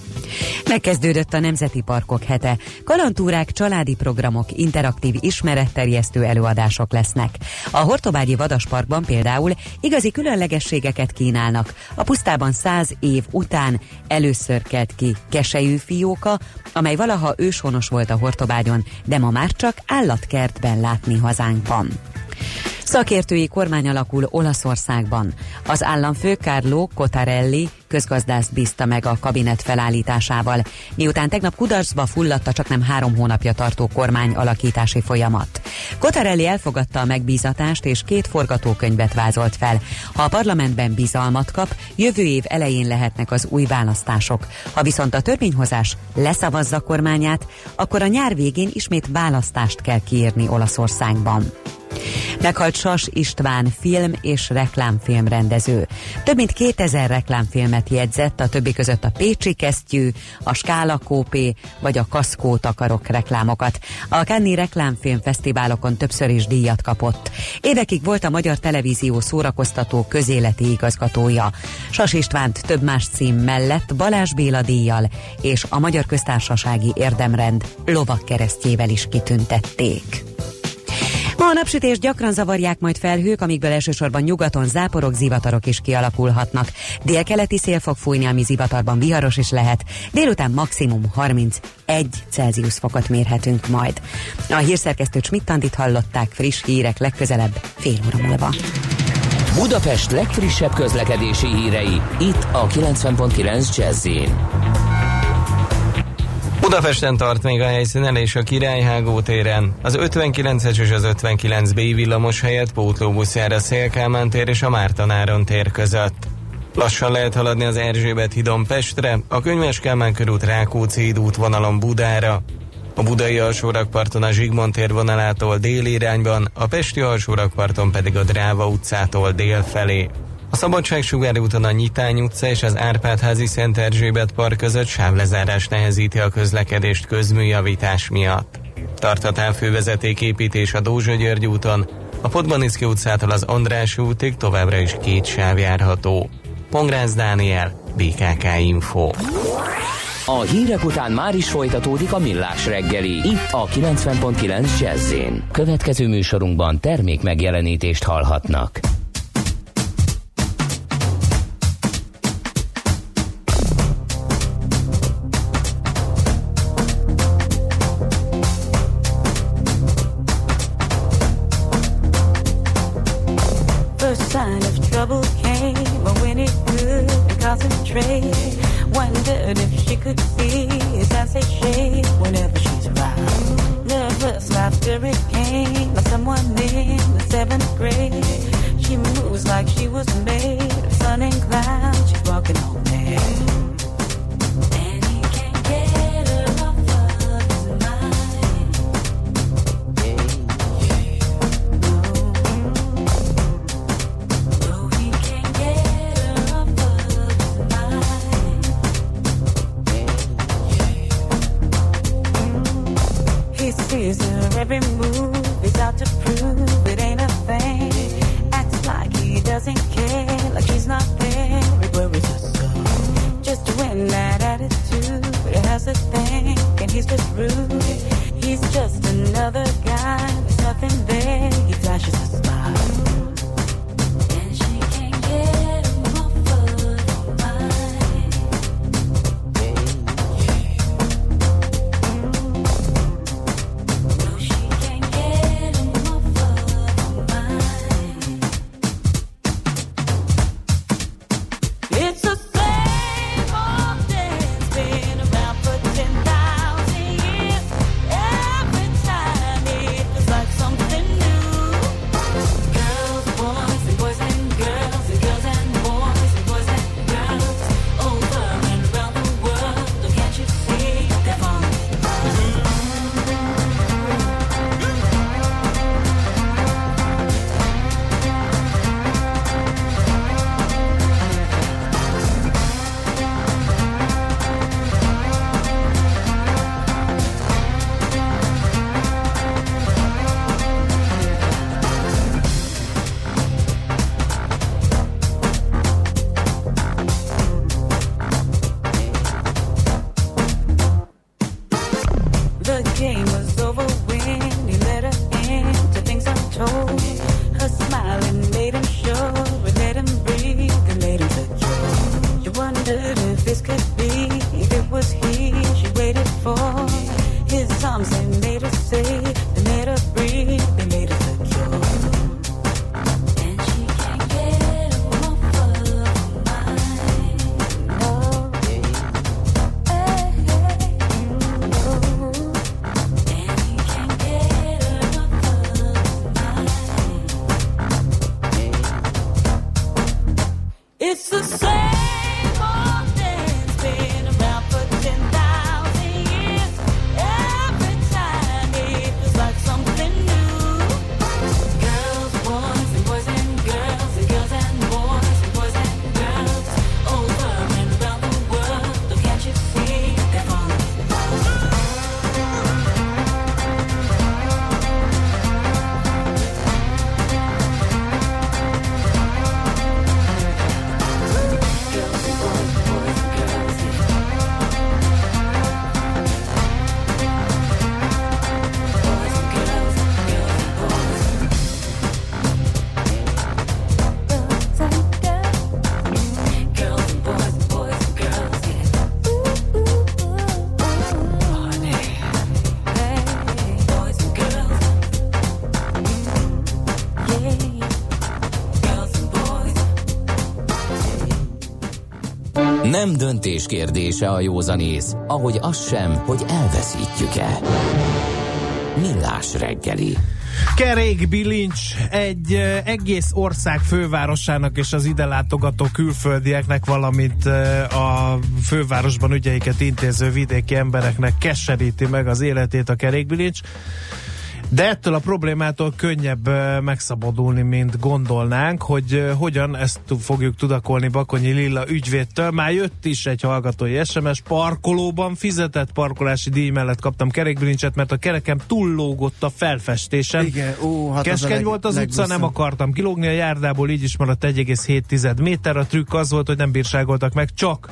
Megkezdődött a Nemzeti Parkok hete. Kalantúrák, családi programok, interaktív ismeretterjesztő előadások lesznek. A Hortobágyi Vadasparkban például igazi különlegességeket kínálnak. A pusztában száz év után először kelt ki kesejű fióka, amely valaha őshonos volt a Hortobágyon, de ma már csak állatkertben látni hazánkban. Szakértői kormány alakul Olaszországban. Az államfő Carlo Cottarelli közgazdász bízta meg a kabinet felállításával, miután tegnap kudarcba fulladt a csak nem három hónapja tartó kormány alakítási folyamat. Cottarelli elfogadta a megbízatást és két forgatókönyvet vázolt fel. Ha a parlamentben bizalmat kap, jövő év elején lehetnek az új választások. Ha viszont a törvényhozás leszavazza kormányát, akkor a nyár végén ismét választást kell kiírni Olaszországban. Meghalt Sas István film és reklámfilm rendező. Több mint 2000 reklámfilmet jegyzett, a többi között a Pécsi Kesztyű, a Skála Kópé vagy a Kaszkó takarok reklámokat. A Cannes reklámfilm fesztiválokon többször is díjat kapott. Évekig volt a Magyar Televízió szórakoztató közéleti igazgatója. Sas Istvánt több más cím mellett Balázs Béla díjjal és a Magyar Köztársasági Érdemrend lovak keresztjével is kitüntették. Ma a napsütés gyakran zavarják majd felhők, amikből elsősorban nyugaton záporok, zivatarok is kialakulhatnak. Délkeleti szél fog fújni, ami zivatarban viharos is lehet. Délután maximum 31 Celsius fokot mérhetünk majd. A hírszerkesztő Csmittandit hallották friss hírek legközelebb fél óra múlva.
Budapest legfrissebb közlekedési hírei itt a 90.9 jazz
Budapesten tart még a helyszínelés a Királyhágó téren. Az 59-es és az 59B villamos helyett pótlóbusz jár a Szélkámán tér és a Mártanáron tér között. Lassan lehet haladni az Erzsébet hidon Pestre, a Könyves Kálmán körút Rákóczi híd útvonalon Budára, a budai alsórakparton a Zsigmond tér vonalától déli irányban, a pesti alsórakparton pedig a Dráva utcától dél felé. A Szabadságsugár úton a Nyitány utca és az Árpádházi Szent Erzsébet park között sávlezárás nehezíti a közlekedést közműjavítás miatt. Tartatán fővezeték építés a Dózsa György úton, a Podmaniszki utcától az András útig továbbra is két sáv járható. Pongrász Dániel, BKK Info.
A hírek után már is folytatódik a millás reggeli. Itt a 90.9 jazz Következő műsorunkban termék megjelenítést hallhatnak.
every move. It's the same
Döntés kérdése a józanész, ahogy az sem, hogy elveszítjük-e. Millás reggeli.
Kerék bilincs egy egész ország fővárosának és az ide látogató külföldieknek, valamint a fővárosban ügyeiket intéző vidéki embereknek keseríti meg az életét a kerékbilincs. De ettől a problémától könnyebb megszabadulni, mint gondolnánk, hogy hogyan ezt fogjuk tudakolni Bakonyi Lilla ügyvédtől. Már jött is egy hallgatói SMS, parkolóban fizetett parkolási díj mellett kaptam kerékbilincset, mert a kerekem túllógott a felfestésen.
Igen, ó, hát az
Keskeny
leg-
volt az utca, nem akartam kilógni a járdából, így is maradt 1,7 méter. A trükk az volt, hogy nem bírságoltak meg, csak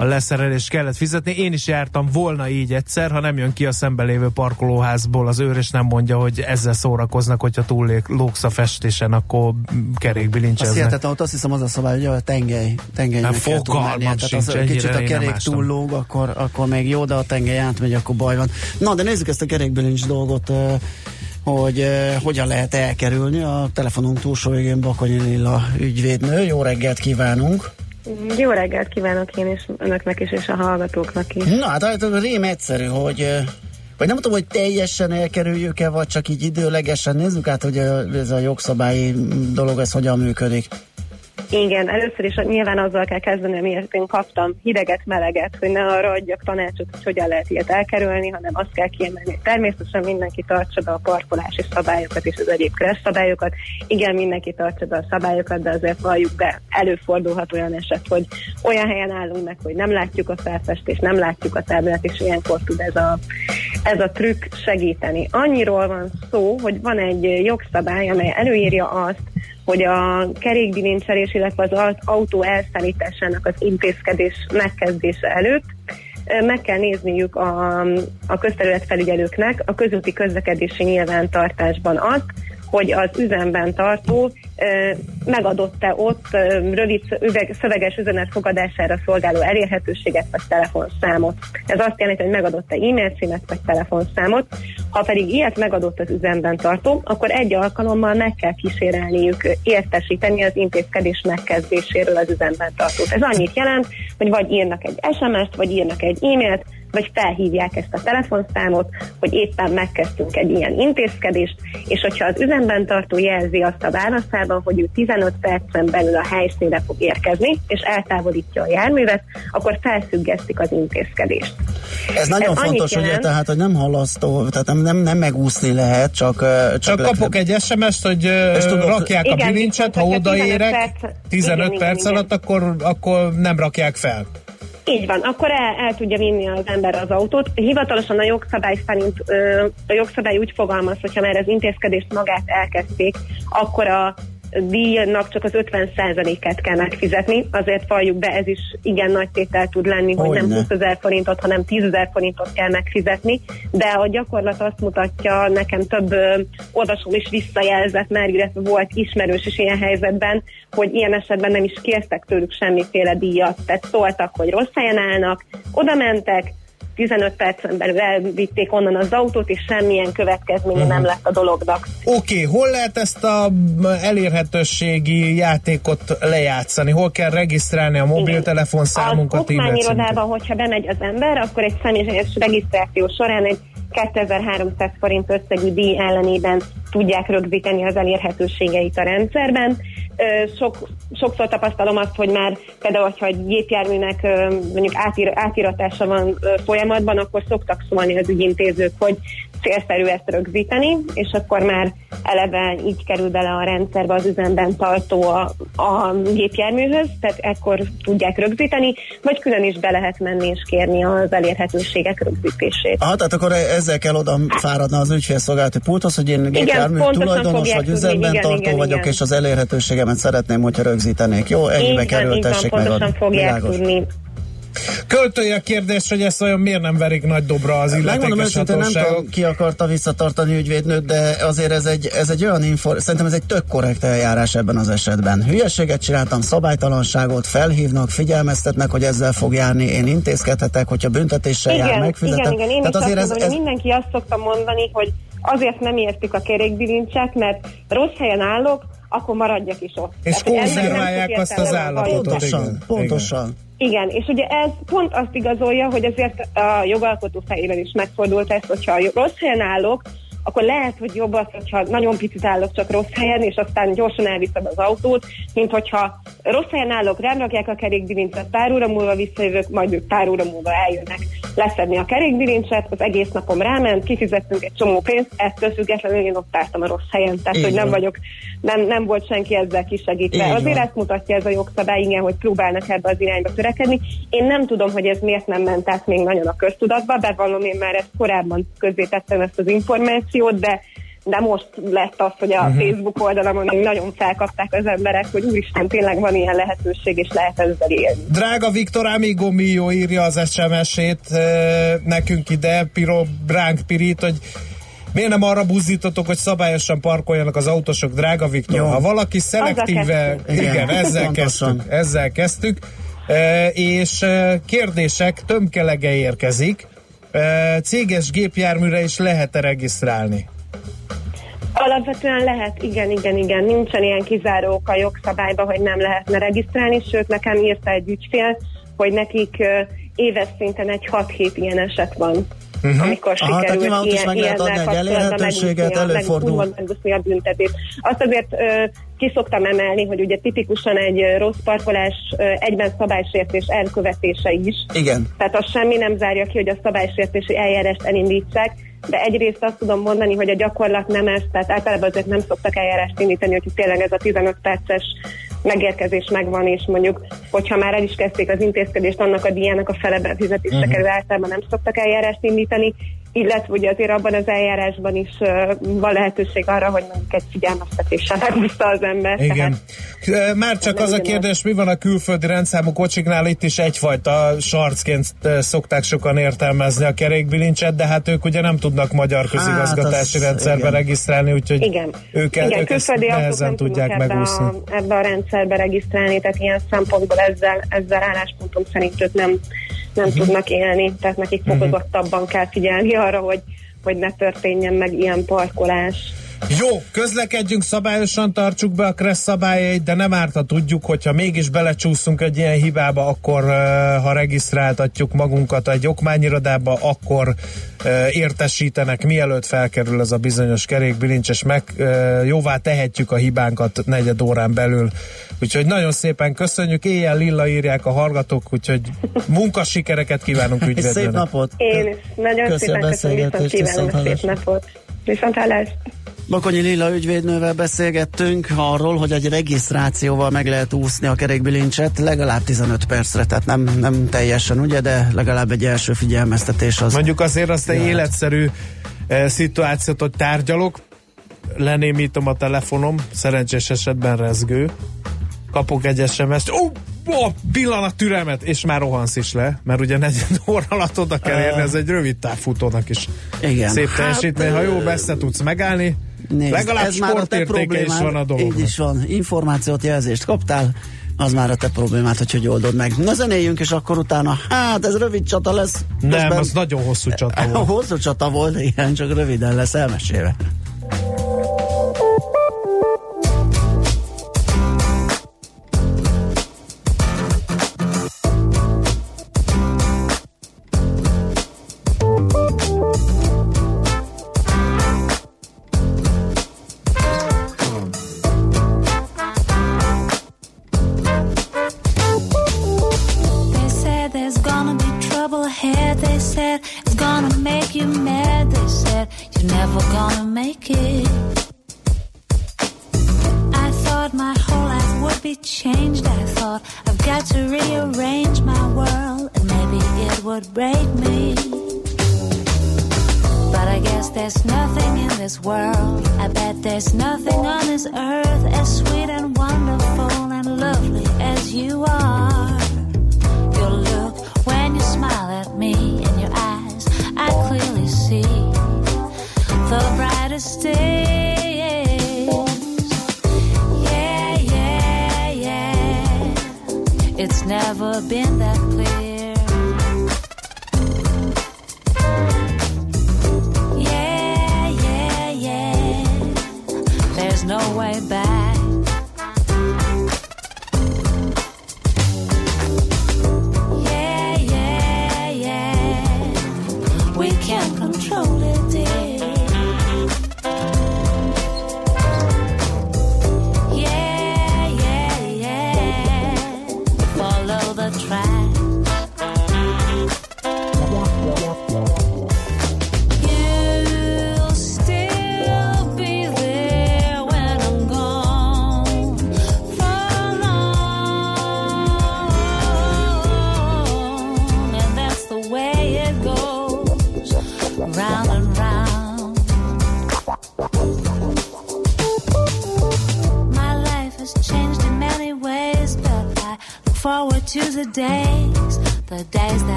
a leszerelés kellett fizetni. Én is jártam volna így egyszer, ha nem jön ki a szemben lévő parkolóházból az őr, és nem mondja, hogy ezzel szórakoznak, hogyha túl lógsz a festésen, akkor
Azt
kerékbilincselnek.
hihetetlen, ott azt hiszem az a szabály, hogy a tengely, tengelynek
Nem,
tud
fogalmam
mennie. Tehát az,
sincs,
kicsit a kerék túl lóg, akkor, akkor még jó, de a tengely átmegy, akkor baj van. Na, de nézzük ezt a kerékbilincs dolgot, hogy ö, hogyan lehet elkerülni. A telefonunk túlsó végén Bakonyi Lilla ügyvédnő. Jó reggelt kívánunk!
Jó reggelt kívánok én is önöknek is, és a hallgatóknak is.
Na, hát hát rém egyszerű, hogy vagy nem tudom, hogy teljesen elkerüljük-e, vagy csak így időlegesen nézzük át, hogy ez a jogszabályi dolog, ez hogyan működik.
Igen, először is nyilván azzal kell kezdeni, amiért én kaptam hideget, meleget, hogy ne arra adjak tanácsot, hogy hogyan lehet ilyet elkerülni, hanem azt kell kiemelni, természetesen mindenki tartsa be a parkolási szabályokat és az egyéb kressz szabályokat. Igen, mindenki tartsa be a szabályokat, de azért valljuk be, előfordulhat olyan eset, hogy olyan helyen állunk meg, hogy nem látjuk a felfestést, nem látjuk a táblát, és ilyenkor tud ez a, ez a trükk segíteni. Annyiról van szó, hogy van egy jogszabály, amely előírja azt, hogy a kerékbilincselés, illetve az aut- autó elszállításának az intézkedés megkezdése előtt meg kell nézniük a, a közterületfelügyelőknek a közúti közlekedési nyilvántartásban azt, hogy az üzemben tartó megadott-e ott rövid szöveges üzenet fogadására szolgáló elérhetőséget vagy telefonszámot. Ez azt jelenti, hogy megadott-e e-mail címet vagy telefonszámot. Ha pedig ilyet megadott az üzemben tartó, akkor egy alkalommal meg kell kísérelniük értesíteni az intézkedés megkezdéséről az üzemben tartót. Ez annyit jelent, hogy vagy írnak egy SMS-t, vagy írnak egy e-mailt, vagy felhívják ezt a telefonszámot, hogy éppen megkezdtünk egy ilyen intézkedést, és hogyha az üzemben tartó jelzi azt a válaszában, hogy ő 15 percen belül a helyszínre fog érkezni, és eltávolítja a járművet, akkor felfüggesztik az intézkedést.
Ez nagyon
Ez
fontos, ugye,
jelent-
tehát, hogy nem halasztó, tehát nem, nem, nem megúszni lehet, csak... ö,
Csak
legfeljebb-
kapok egy SMS-t, hogy
És tudod-
rakják a
Igen,
bilincset, ha
hogyha 15
odaérek,
perc-
15
igen,
perc
igen,
alatt, akkor, akkor nem rakják fel.
Így van, akkor el, el tudja vinni az ember az autót. Hivatalosan a jogszabály szerint, a jogszabály úgy fogalmaz, hogyha már az intézkedést magát elkezdték, akkor a díjnak csak az 50%-át kell megfizetni, azért valljuk be, ez is igen nagy tétel tud lenni, hogy nem
Hogyne.
20 ezer forintot, hanem 10 ezer forintot kell megfizetni, de a gyakorlat azt mutatja, nekem több ö, olvasóm is visszajelzett már, illetve volt ismerős is ilyen helyzetben, hogy ilyen esetben nem is kértek tőlük semmiféle díjat, tehát szóltak, hogy rossz helyen állnak, oda mentek, 15 percen belül elvitték onnan az autót, és semmilyen következménye nem lett a dolognak.
Oké, okay, hol lehet ezt a elérhetőségi játékot lejátszani? Hol kell regisztrálni a mobiltelefonszámunkat?
Az okmányirodában, hogyha bemegy az ember, akkor egy személyes regisztráció során egy 2300 forint összegű díj ellenében tudják rögzíteni az elérhetőségeit a rendszerben. Sok, sokszor tapasztalom azt, hogy már például, ha egy gépjárműnek mondjuk átir, átiratása van folyamatban, akkor szoktak szólni az ügyintézők, hogy célszerű ezt rögzíteni, és akkor már eleve így kerül bele a rendszerbe az üzemben tartó a, a gépjárműhöz, tehát ekkor tudják rögzíteni, vagy külön is be lehet menni és kérni az elérhetőségek rögzítését.
Aha, tehát akkor ezzel kell oda fáradni az ügyfélszolgálati pulthoz, hogy én gépjármű
pontosan
tulajdonos vagy üzemben
igen,
tartó
igen,
vagyok,
igen.
és az elérhetőségemet szeretném, hogyha rögzítenék. Jó, ennyibe
így van,
kerül,
így van,
tessék
pontosan fogják
Világos.
tudni.
Költői a kérdés, hogy ezt olyan miért nem verik nagy dobra az
Megmondom
illetékes
őszintén, nem tudom, ki akarta visszatartani ügyvédnőt, de azért ez egy, ez egy olyan info, szerintem ez egy tök korrekt eljárás ebben az esetben. Hülyeséget csináltam, szabálytalanságot, felhívnak, figyelmeztetnek, hogy ezzel fog járni, én intézkedhetek, hogyha büntetéssel jár,
Igen,
megfizetem.
igen, igen, én
Tehát
is azt
azért ez,
mondom,
ez,
hogy mindenki azt szokta mondani, hogy azért nem értik a kerékbilincset, mert rossz helyen állok, akkor maradjak is ott.
És
nem
konzerválják azt az állapotot.
pontosan,
igen,
pontosan.
Igen, és ugye ez pont azt igazolja, hogy azért a jogalkotó fejében is megfordult ez, hogyha rossz helyen állok, akkor lehet, hogy jobb az, hogyha nagyon picit állok csak rossz helyen, és aztán gyorsan elviszem az autót, mint hogyha rossz helyen állok, rám rakják a kerékbilincset, pár óra múlva visszajövök, majd ők pár óra múlva eljönnek leszedni a kerékbilincset, az egész napom ráment, kifizettünk egy csomó pénzt, ettől függetlenül én ott álltam a rossz helyen, tehát
Így
hogy nem
van.
vagyok, nem, nem volt senki ezzel kisegítve.
Így
Azért
van.
ezt mutatja ez a jogszabály, igen, hogy próbálnak ebbe az irányba törekedni. Én nem tudom, hogy ez miért nem ment át még nagyon a köztudatba, bevallom én már ezt korábban közzétettem ezt az információt, de de most lett az, hogy a uh-huh. Facebook oldalamon még nagyon felkapták az emberek, hogy úristen, tényleg van ilyen lehetőség, és lehet ezzel élni.
Drága Viktor Amigo Mio írja az SMS-ét e, nekünk ide, Piro Bránk Pirit, hogy miért nem arra buzdítotok, hogy szabályosan parkoljanak az autósok, drága Viktor?
Jó.
Ha valaki szelektíve, igen,
Igen,
ezzel kezdtük, ezzel kezdtük, e, és kérdések tömkelege érkezik, céges gépjárműre is lehet-e regisztrálni?
Alapvetően lehet, igen, igen, igen. Nincsen ilyen kizáró ok a jogszabályban, hogy nem lehetne regisztrálni, sőt, nekem írta egy ügyfél, hogy nekik éves szinten egy 6-7 ilyen eset van. Uh-huh. Amikor
Aha, tehát
sikerült
nyilván ott is
ilyen,
meg lehet adni egy elérhetőséget,
meg-
előfordul.
úgymond megúszni a büntetést. Azt azért ö, ki szoktam emelni, hogy ugye tipikusan egy rossz parkolás ö, egyben szabálysértés elkövetése is.
Igen.
Tehát az semmi nem zárja ki, hogy a szabálysértési eljárást elindítsák, de egyrészt azt tudom mondani, hogy a gyakorlat nem ez, tehát általában azért nem szoktak eljárást indítani, hogy tényleg ez a 15 perces megérkezés megvan, és mondjuk, hogyha már el is kezdték az intézkedést, annak a díjának a fele befizetésre
Mhm.
uh-huh. kerül, általában nem szoktak eljárást indítani. Illetve ugye azért abban az eljárásban is van lehetőség arra, hogy mondjuk egy figyelmeztetéssel megbízta az ember.
Igen.
Tehát,
Már csak az a kérdés, mi van a külföldi rendszámú kocsiknál, itt is egyfajta sarcként szokták sokan értelmezni a kerékbilincset, de hát ők ugye nem tudnak magyar közigazgatási
az-
rendszerbe
igen.
regisztrálni, úgyhogy
Igen.
ők,
Igen,
ők ezt nehezen tudják
ebbe
megúszni.
a, ebbe a rendszerbe regisztrálni, tehát ilyen szempontból ezzel, ezzel álláspontom szerint ők nem, nem
Mhm.
tudnak élni, tehát nekik fokozottabban kell figyelni arra, hogy, hogy ne történjen meg ilyen parkolás.
Jó, közlekedjünk szabályosan, tartsuk be a kressz szabályait, de nem árt, ha tudjuk, hogyha mégis belecsúszunk egy ilyen hibába, akkor ha regisztráltatjuk magunkat egy okmányirodába, akkor értesítenek, mielőtt felkerül ez a bizonyos kerékbilincs, és meg jóvá tehetjük a hibánkat negyed órán belül. Úgyhogy nagyon szépen köszönjük, éjjel lilla írják a hallgatók, úgyhogy munkasikereket kívánunk ügyvédőnek.
Szép napot!
Én is nagyon
Köszi a
szépen köszönöm, viszont
viszont
szép napot. Viszont hallás.
Bakonyi Lilla ügyvédnővel beszélgettünk arról, hogy egy regisztrációval meg lehet úszni a kerékbilincset legalább 15 percre, tehát nem, nem teljesen, ugye, de legalább egy első figyelmeztetés az.
Mondjuk azért azt egy életszerű e, szituációt, hogy tárgyalok, lenémítom a telefonom, szerencsés esetben rezgő, kapok egy SMS-t, ó, ó, pillanat türelmet, és már rohansz is le, mert ugye negyed óra alatt oda kell érni, ez egy rövid távfutónak is
Igen.
szép
Hát,
teljesítmény. Ha jó messze tudsz megállni,
Nézd,
legalább
ez már a te
sportértéke is
problémád,
van a dolognak.
Így is van. Információt, jelzést kaptál, az már a te problémád, hogy hogy oldod meg. Na zenéljünk, és akkor utána, hát ez rövid csata lesz.
Nem,
Közben-
az nagyon hosszú csata volt.
Hosszú csata volt, igen, csak röviden lesz elmesélve.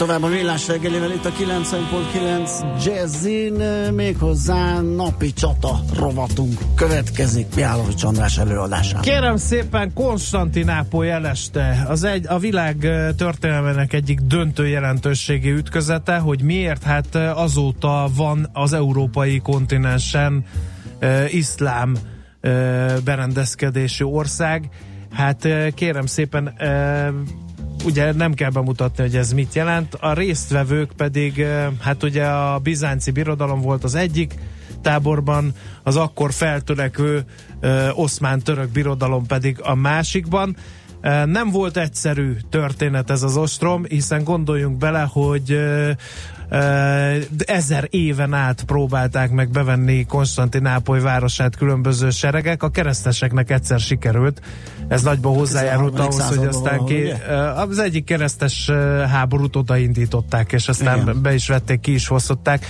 Tovább a millás reggelével itt a 90.9 Jazzin, méghozzá napi csata rovatunk következik Mihálovics András előadásán.
Kérem szépen, Konstantinápoly jeleste az egy, a világ történelmének egyik döntő jelentőségi ütközete, hogy miért? Hát azóta van az európai kontinensen ö, iszlám ö, berendezkedésű ország. Hát kérem szépen, ö, ugye nem kell bemutatni, hogy ez mit jelent. A résztvevők pedig, ö, hát ugye a bizánci birodalom volt az egyik táborban, az akkor feltörekvő ö, oszmán-török birodalom pedig a másikban. Ö, Nem volt egyszerű történet ez az ostrom, hiszen gondoljunk bele, hogy ezer éven át próbálták meg bevenni Konstantinápoly városát különböző seregek, a kereszteseknek egyszer sikerült. Ez nagyban hozzájárult
13.
ahhoz, hogy aztán ki, az egyik keresztes háborút odaindították, és aztán
Igen.
be is vették, ki is hosszották.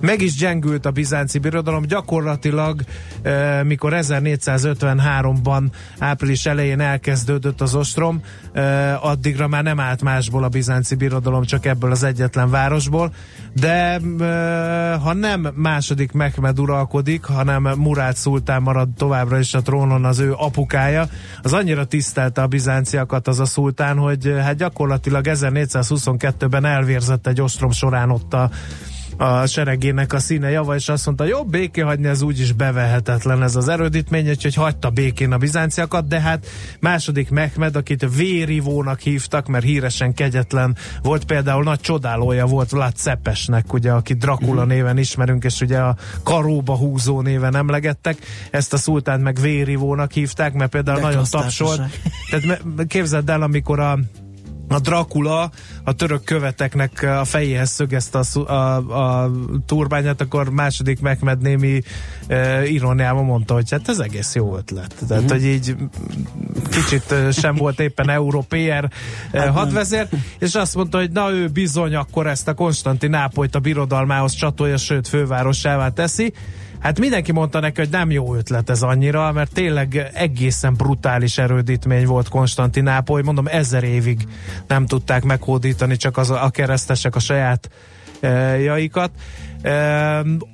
Meg is gyengült a bizánci birodalom, gyakorlatilag eh, mikor 1453-ban április elején elkezdődött az ostrom, eh, addigra már nem állt másból a bizánci birodalom, csak ebből az egyetlen városból, de eh, ha nem második Mehmed uralkodik, hanem Murát szultán marad továbbra is a trónon az ő apukája, az annyira tisztelte a bizánciakat az a szultán, hogy hát gyakorlatilag 1422-ben elvérzett egy ostrom során ott a a seregének a színe java, és azt mondta, jobb béké hagyni, ez úgyis bevehetetlen ez az erődítmény, úgyhogy hagyta békén a bizánciakat, de hát második Mehmed, akit vérivónak hívtak, mert híresen kegyetlen volt, például nagy csodálója volt Vlad Cepesnek, ugye, aki Dracula
Mhm.
néven ismerünk, és ugye a karóba húzó néven emlegettek, ezt a szultánt meg vérivónak hívták, mert például
De
nagyon tapsolt. Tehát képzeld el, amikor a a Dracula a török követeknek a fejéhez szögezte a, a, a turbányát, akkor második Mehmed némi e, iróniával mondta, hogy hát ez egész jó ötlet. Tehát,
Mhm.
hogy így kicsit e, sem volt éppen európér e,
Hát
hadvezér, és azt mondta, hogy na ő bizony akkor ezt a Konstantinápolyt a birodalmához csatolja, sőt fővárosává teszi. Hát mindenki mondta neki, hogy nem jó ötlet ez annyira, mert tényleg egészen brutális erődítmény volt Konstantinápoly, mondom ezer évig nem tudták meghódítani csak az, a keresztesek a saját e, jaikat.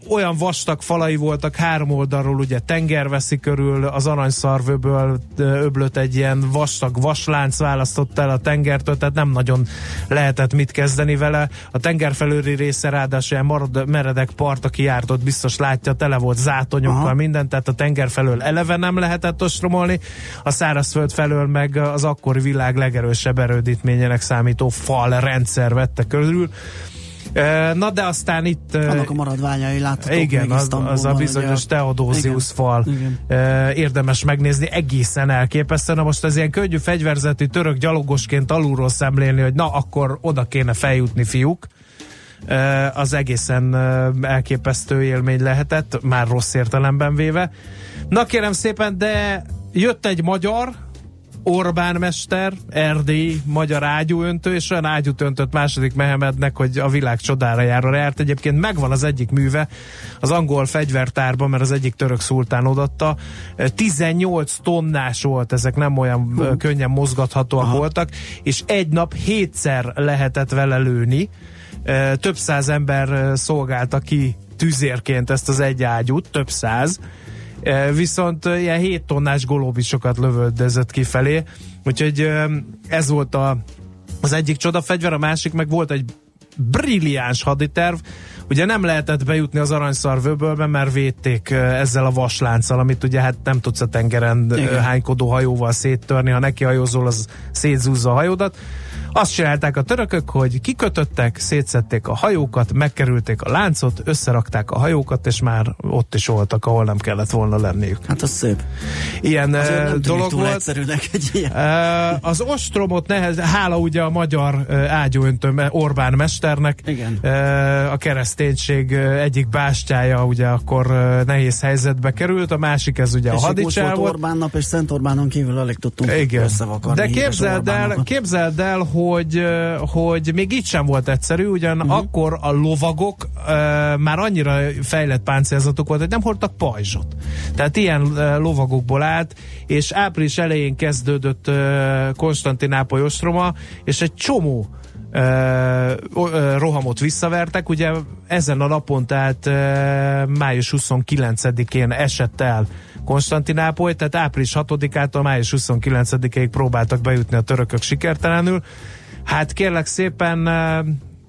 Olyan vastag falai voltak három oldalról, ugye tenger veszi körül, az aranyszarvőből e, öblött egy ilyen vastag vaslánc választott el a tengertől, tehát nem nagyon lehetett mit kezdeni vele. A tengerfelőri része ráadásul ilyen marad, meredek part, aki járt ott biztos látja, tele volt zátonyokkal,
Aha.
minden, tehát a tenger felől eleve nem lehetett ostromolni, a szárazföld felől meg az akkori világ legerősebb erődítményének számító fal rendszer vette körül. Na de aztán itt...
Annak a maradványai láthatók
igen, az, az a bizonyos
ugye.
Teodózius fal
Igen.
érdemes megnézni, egészen elképesztő. Na most ez ilyen könnyű fegyverzeti török gyalogosként alulról szemlélni, hogy na akkor oda kéne feljutni fiúk. Az egészen elképesztő élmény lehetett, már rossz értelemben véve. Na kérem szépen, de jött egy magyar, Orbán mester, Erdély, magyar ágyúöntő, és olyan ágyút öntött második Mehemednek, hogy a világ csodára jár járt. Egyébként megvan az egyik műve az angol fegyvertárban, mert az egyik török szultán odatta. 18 tonnás volt, ezek nem olyan uh. könnyen mozgathatóak Aha. voltak, és egy nap hétszer lehetett vele lőni. Több száz ember szolgálta ki tüzérként ezt az egy ágyút, több száz, viszont ilyen 7 tonnás golóbisokat lövöldözött kifelé, úgyhogy ez volt a, az egyik csodafegyver, a másik meg volt egy brilliáns haditerv, ugye nem lehetett bejutni az aranyszarvőből, mert védték ezzel a vaslánccal, amit ugye hát nem tudsz a tengeren
Igen.
hánykodó hajóval széttörni, ha neki hajózol, az szétzúzza a hajódat. Azt csinálták a törökök, hogy kikötöttek, szétszették a hajókat, megkerülték a láncot, összerakták a hajókat, és már ott is voltak, ahol nem kellett volna lenniük.
Hát az szép.
Ilyen
nem tűnik
dolog
túl
volt.
egyszerűnek egy ilyen.
Az ostromot nehez, hála ugye a magyar eh, ágyúöntő Orbán mesternek,
Igen.
a kereszténység egyik bástyája ugye akkor eh, nehéz helyzetbe került, a másik ez ugye a
És most
hadicsár
volt. Orbán nap, és Szent Orbánon kívül alig tudtunk
Igen.
összevakarni.
De képzeld el, képzeld el, hogy, ö, hogy még így sem volt egyszerű, ugyan uh-huh. akkor a lovagok uh, már annyira fejlett páncélzatok volt, hogy nem hordtak pajzsot. Tehát ilyen uh, lovagokból állt, és április elején kezdődött uh, Konstantinápoly ostroma, és egy csomó ö, rohamot visszavertek. Ugye ezen a napon, tehát ö, május 29-én esett el Konstantinápoly, tehát április 6-ától május 29-ig próbáltak bejutni a törökök sikertelenül. Hát kérlek szépen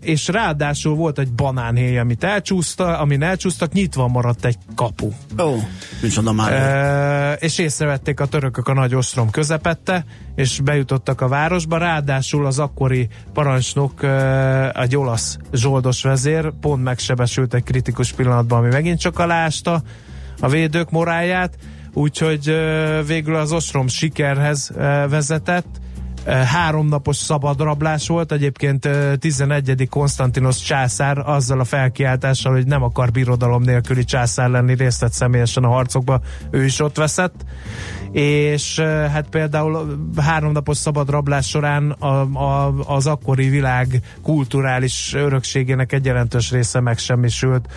és ráadásul volt egy banánhéj, amit elcsúszta, amin elcsúsztak, nyitva maradt egy kapu.
Ó, micsoda már.
E, és észrevették a törökök a nagy ostrom közepette, és bejutottak a városba, ráadásul az akkori parancsnok, egy olasz zsoldos vezér, pont megsebesült egy kritikus pillanatban, ami megint csak alásta a védők moráját, úgyhogy végül az ostrom sikerhez vezetett, háromnapos szabadrablás volt, egyébként 11. Konstantinos császár azzal a felkiáltással, hogy nem akar birodalom nélküli császár lenni, részt vett személyesen a harcokba, ő is ott veszett, és hát például háromnapos szabadrablás során a, a, az akkori világ kulturális örökségének egy jelentős része megsemmisült,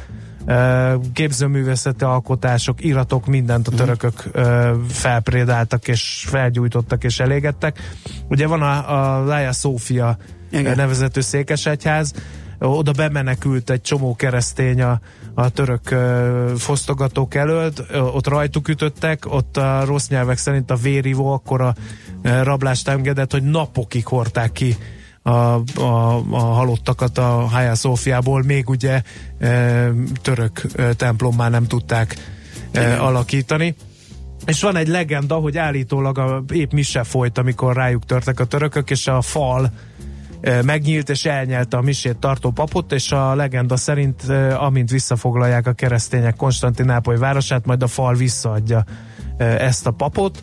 képzőművészeti alkotások, iratok, mindent a mhm. törökök felprédáltak és felgyújtottak és elégettek. Ugye van a, a Lája Szófia Igen. nevezető székesegyház, oda bemenekült egy csomó keresztény a, a török uh, fosztogatók előtt, ott rajtuk ütöttek, ott a rossz nyelvek szerint a vérivó akkora uh, rablást engedett, hogy napokig hordták ki a, a, a halottakat a Hagia Szófiából, még ugye e, török e, templommá nem tudták e, alakítani. És van egy legenda, hogy állítólag a, épp mise folyt, amikor rájuk törtek a törökök, és a fal e, megnyílt és elnyelte a misét tartó papot, és a legenda szerint, e, amint visszafoglalják a keresztények Konstantinápoly városát, majd a fal visszaadja ezt a papot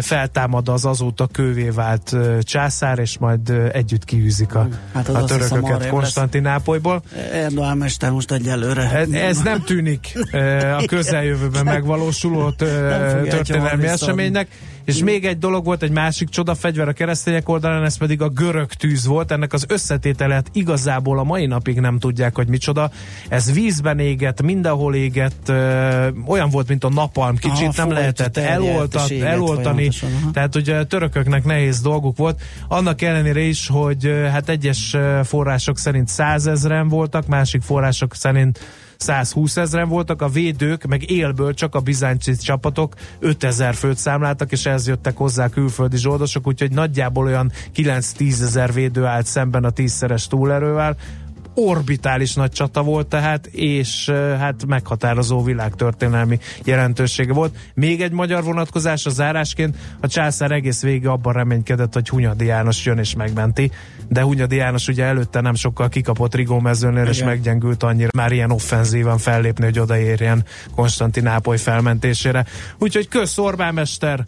feltámad az azóta kővé vált császár, és majd együtt kiűzik a, hát a törököket Konstantinápolyból.
Erdoğan mester most egyelőre.
Ez, ez nem tűnik a közeljövőben megvalósuló történelmi eseménynek. És még egy dolog volt, egy másik csoda fegyver a keresztények oldalán, ez pedig a görög tűz volt. Ennek az összetételet igazából a mai napig nem tudják, hogy micsoda. Ez vízben égett, mindenhol égett, ö, olyan volt, mint a napalm, kicsit Aha, nem lehetett eloltat, eloltani. Tehát ugye a törököknek nehéz dolguk volt. Annak ellenére is, hogy hát egyes források szerint százezren voltak, másik források szerint 120 ezeren voltak, a védők meg élből csak a bizánci csapatok 5000 főt számláltak, és ez jöttek hozzá külföldi zsoldosok, úgyhogy nagyjából olyan 9-10 ezer védő állt szemben a tízszeres túlerővel, orbitális nagy csata volt tehát, és hát meghatározó világtörténelmi jelentősége volt. Még egy magyar vonatkozás a zárásként, a császár egész végig abban reménykedett, hogy Hunyadi János jön és megmenti, de Hunyadi János ugye előtte nem sokkal kikapott Rigó mezőnél, és meggyengült annyira már ilyen offenzívan fellépni, hogy odaérjen Konstantinápoly felmentésére. Úgyhogy kösz Orbán Mester,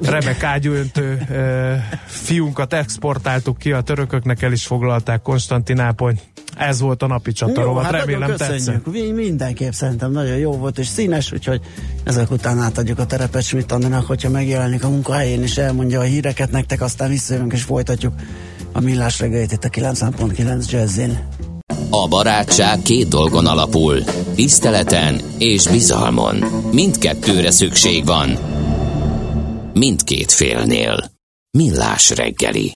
remek ágyúöntő e, fiunkat exportáltuk ki, a törököknek el is foglalták Konstantinápoly. Ez volt a napi csatarovat, hát remélem tetszett.
Mindenképp szerintem nagyon jó volt és színes, úgyhogy ezek után átadjuk a terepet Schmidt Andinak, hogyha megjelenik a munkahelyén és elmondja a híreket nektek, aztán visszajövünk és folytatjuk a millás reggelit itt a 90.9 Jazzin.
A barátság két dolgon alapul, tiszteleten és bizalmon. Mindkettőre szükség van mindkét félnél. Millás reggeli.